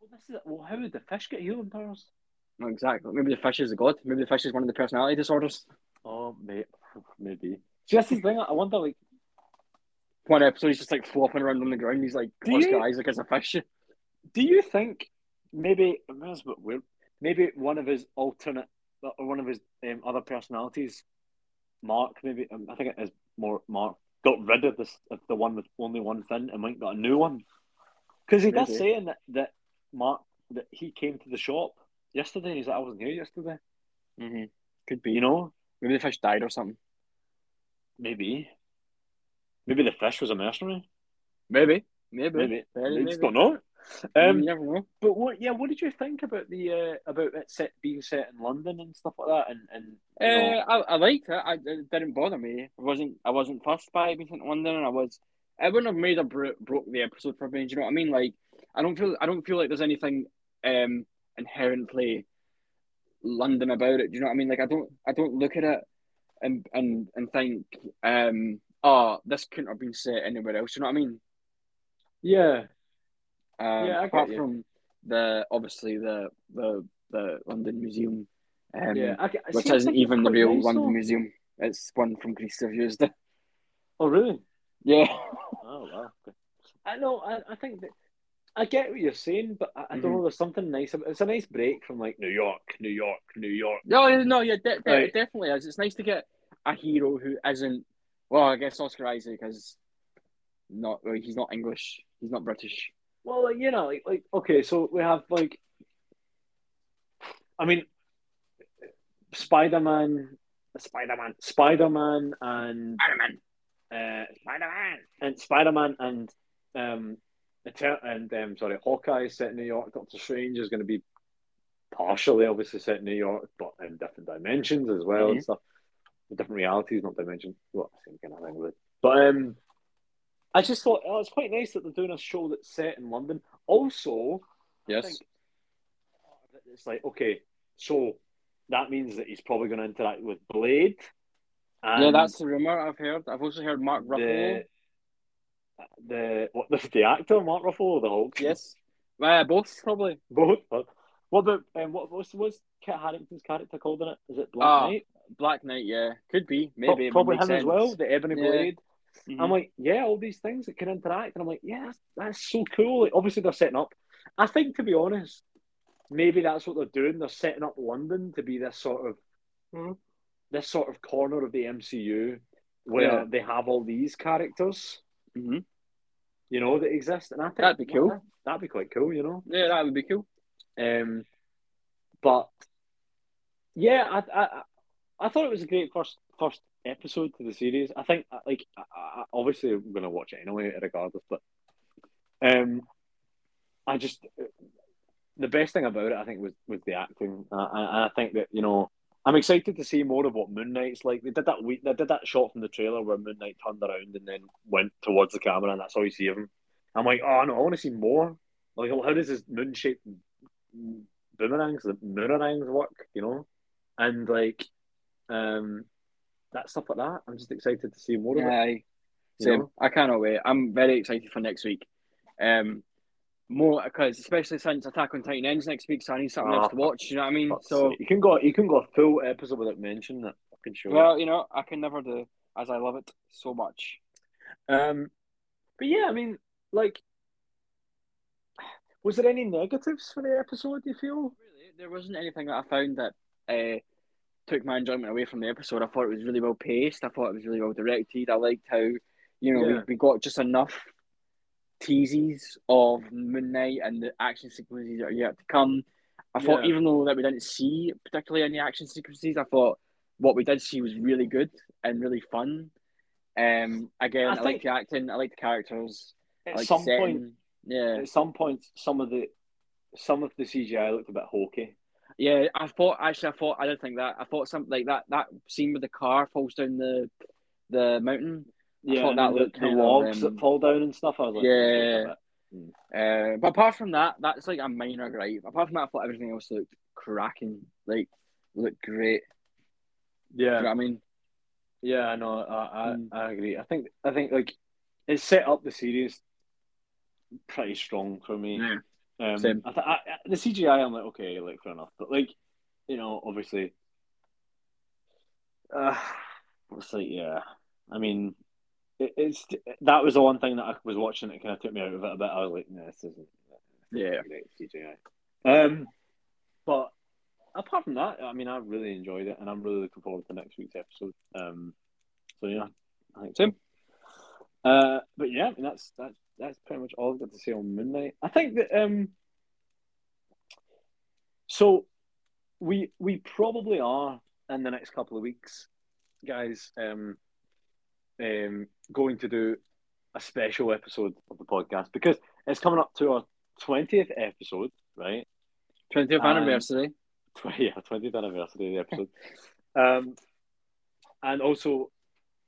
Well, this is well. How would the fish get healing powers? No, exactly. Maybe the fish is a god. Maybe the fish is one of the personality disorders. Oh, may, maybe. See, that's the thing. I wonder, like, One episode, he's just like flopping around on the ground. He's like Do Oscar you- Isaac as a fish. do you think maybe that's a bit weird? Maybe one of his alternate, or one of his um, other personalities, Mark. Maybe um, I think it is more Mark. Got rid of this of the one with only one fin and went got a new one. Because he does Maybe. saying that that Mark that he came to the shop yesterday. and He's like, I wasn't here yesterday. Mm-hmm. Could be. You know, Maybe the fish died or something. maybe. Maybe the fish was a mercenary. Maybe. Maybe. Maybe. I maybe. just don't know. Um, you never know. But what? Yeah, what did you think about the uh, about it set being set in London and stuff like that? And and Uh, I, I liked it. I, it didn't bother me. I wasn't. I wasn't fussed by it being sent to London, and I was. It wouldn't have made a bro- broke the episode for me. Do you know what I mean? Like, I don't feel. I don't feel like there's anything um inherently London about it. Do you know what I mean? Like, I don't. I don't look at it and and and think, um, oh, this couldn't have been set anywhere else. Do you know what I mean? yeah, Um, Yeah, apart from the obviously the the the London Museum, um, yeah. I, I which isn't even the real nice, London though. Museum. It's one from Greece they've used. it. Oh, really? Yeah. Oh, wow. I know. I, I think that I get what you're saying, but I, I don't Mhm. know. There's something nice. About, it's a nice break from like New York, New York, New York. No, no, yeah, de- de- Right. it definitely is. It's nice to get a hero who isn't. Well, I guess Oscar Isaac is not. Well, he's not English. He's not British. Well, like, you know, like like okay, so we have like, I mean, Spider Man, Spider Man, Spider Man, and Spider-Man. uh, Spider Man and Spider Man and um, and um, sorry, Hawkeye is set in New York. Doctor Strange is going to be partially, obviously, set in New York, but in different dimensions as well and Mhm. stuff. Different realities, not dimensions. Well, same kind of thing, really. But um, I just thought oh, it's quite nice that they're doing a show that's set in London. Also, Yes. think it's like okay, so that means that he's probably going to interact with Blade. yeah, and that's the rumor I've heard. I've also heard Mark Ruffalo. the the what the, the actor Mark Ruffalo or the Hulk? Yes. Uh, both probably. both. What about um, what was was Kit Harington's character called in it? Is it Black Ah, Knight? Black Knight. Yeah, could be. Maybe would probably him as well. The Ebony Yeah. Blade. Mhm. I'm like, yeah, all these things that can interact, and I'm like, yeah, that's, that's so cool. Like, obviously, they're setting up. I think, to be honest, maybe that's what they're doing. They're setting up London to be this sort of Mhm. this sort of corner of the MCU where Yeah. they have all these characters, Mhm. you know, that exist, and I think That'd be cool. That'd be quite cool, you know. Yeah, that would be cool. Um, but yeah, I, I I- thought it was a great first first episode to the series. I think uh, like I, I, obviously I'm gonna watch it anyway, regardless. But um, I just the best thing about it, I think, was was the acting. Uh, I, I think that you know. I'm excited to see more of what Moon Knight's like. They did that week. They did that shot from the trailer where Moon Knight turned around and then went towards the camera, and that's all you see of him. I'm like, oh no, I want to see more. Like, how does this moon-shaped boomerangs, the moonerangs work? You know, and like, um, that stuff like that. I'm just excited to see more of it. Same. know? I cannot wait. I'm very excited for next week. Um, more because especially since Attack on Titan ends next week, so I need something Ah, else to watch. You know what I mean? So you can go, you can go a full episode without mentioning it. fucking show. Well, you know, I can never do as I love it so much. Um, but yeah, I mean, like, was there any negatives for the episode? Do you feel? Really, there wasn't anything that I found that uh, took my enjoyment away from the episode. I thought it was really well paced. I thought it was really well directed. I liked how, you know, Yeah. we, we got just enough teases of Moon Knight and the action sequences that are yet to come. I thought, even though that we didn't see particularly any action sequences, I thought what we did see was really good and really fun. Um, again, I I, like the acting. I like the characters. At like some point, yeah, at some points, some of the some of the CGI looked a bit hokey. Yeah, I thought actually, I thought I didn't think that. I thought something like that. That scene with the car falls down the the mountain. Yeah, that the, looked the of, logs um, that fall down and stuff. I was like, Yeah. "That's Uh, but apart from that, that's like a minor gripe. Apart from that, I thought everything else looked cracking. Like looked great. Do you know yeah, what I mean? yeah. I know. I, I, Mm. I agree. I think I think like it set up the series pretty strong for me. Yeah. Um, Same. I th- I, the CGI, I'm like, okay, like fair enough, but like, you know, obviously, uh, it's like, yeah. I mean, it's that was the one thing that I was watching that kind of took me out of it a bit. I was like, no, this isn't. Yeah. CGI. Um, but apart from that, I mean, I really enjoyed it, and I'm really looking forward to next week's episode. Um, so yeah, I think Same. Uh, but yeah, I mean, that's that's that's pretty much all I've got to say on Moon Knight. I think that um, so we we probably are in the next couple of weeks, guys. Um, um, going to do a special episode of the podcast because it's coming up to our twentieth episode, right? Twentieth Um, anniversary. Tw- yeah, twentieth anniversary of the episode. um, and also,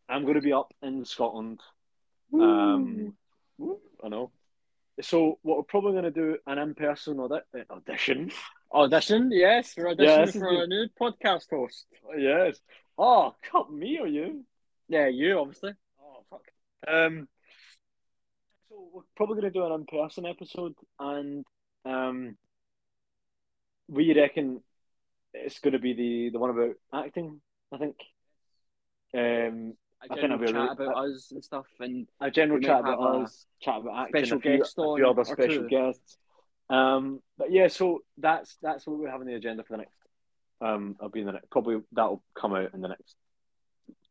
I'm going to be up in Scotland. Um, I know. So what we're probably going to do an in-person audi- uh, audition. Audition, yes, we're Yeah, auditioning this for a new podcast host. yes. Oh, cut me or you? Yeah, you obviously. Oh fuck. Um. So we're probably going to do an in-person episode, and um, we reckon it's going to be the the one about acting. I think. Um, A I think that'd be chat about us and stuff, and a general chat about us, chat about acting, special a few, guest a on other special guests. Um, but yeah, so that's that's what we have on the agenda for the next. Um, I'll be in the next. Probably that'll come out in the next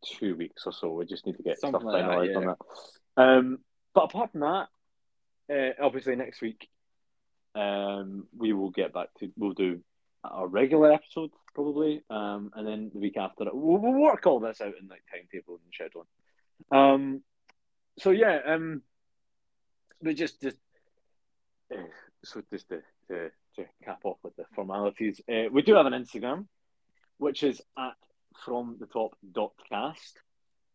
two weeks or so. We just need to get Something stuff like that, finalized yeah. on that. Um, but apart from that, uh, obviously next week, um, we will get back to we'll do a regular episode probably, um, and then the week after that, we'll, we'll work all this out in like timetable and scheduling. Um, so yeah, um, but just just uh, so just to, to to cap off with the formalities, uh, we do have an Instagram, which is at from the top dot cast.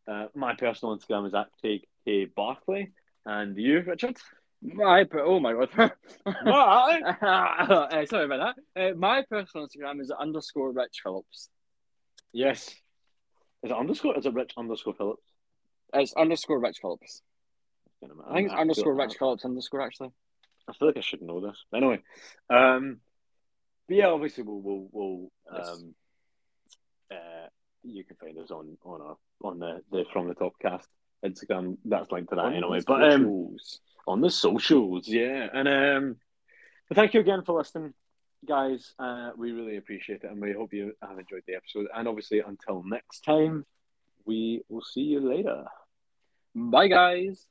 Uh, my personal Instagram is at Craig K Barclay, and you, Richard. my per- oh my god. Uh, sorry about that. Uh, my personal Instagram is underscore Rich Phillips. Yes. Is it underscore? Is it Rich underscore Phillips? It's underscore Rich Phillips. I think it's I underscore Rich Phillips underscore actually. I feel like I should know this. Anyway, um, but yeah, obviously we'll we'll, we'll Yes. um, uh, you can find us on on our on the, the from the top cast Instagram. That's linked to that anyway. But um, on the socials, yeah. And um, but thank you again for listening, guys. Uh, we really appreciate it, and we hope you have enjoyed the episode. And obviously, until next time, we will see you later. bye guys.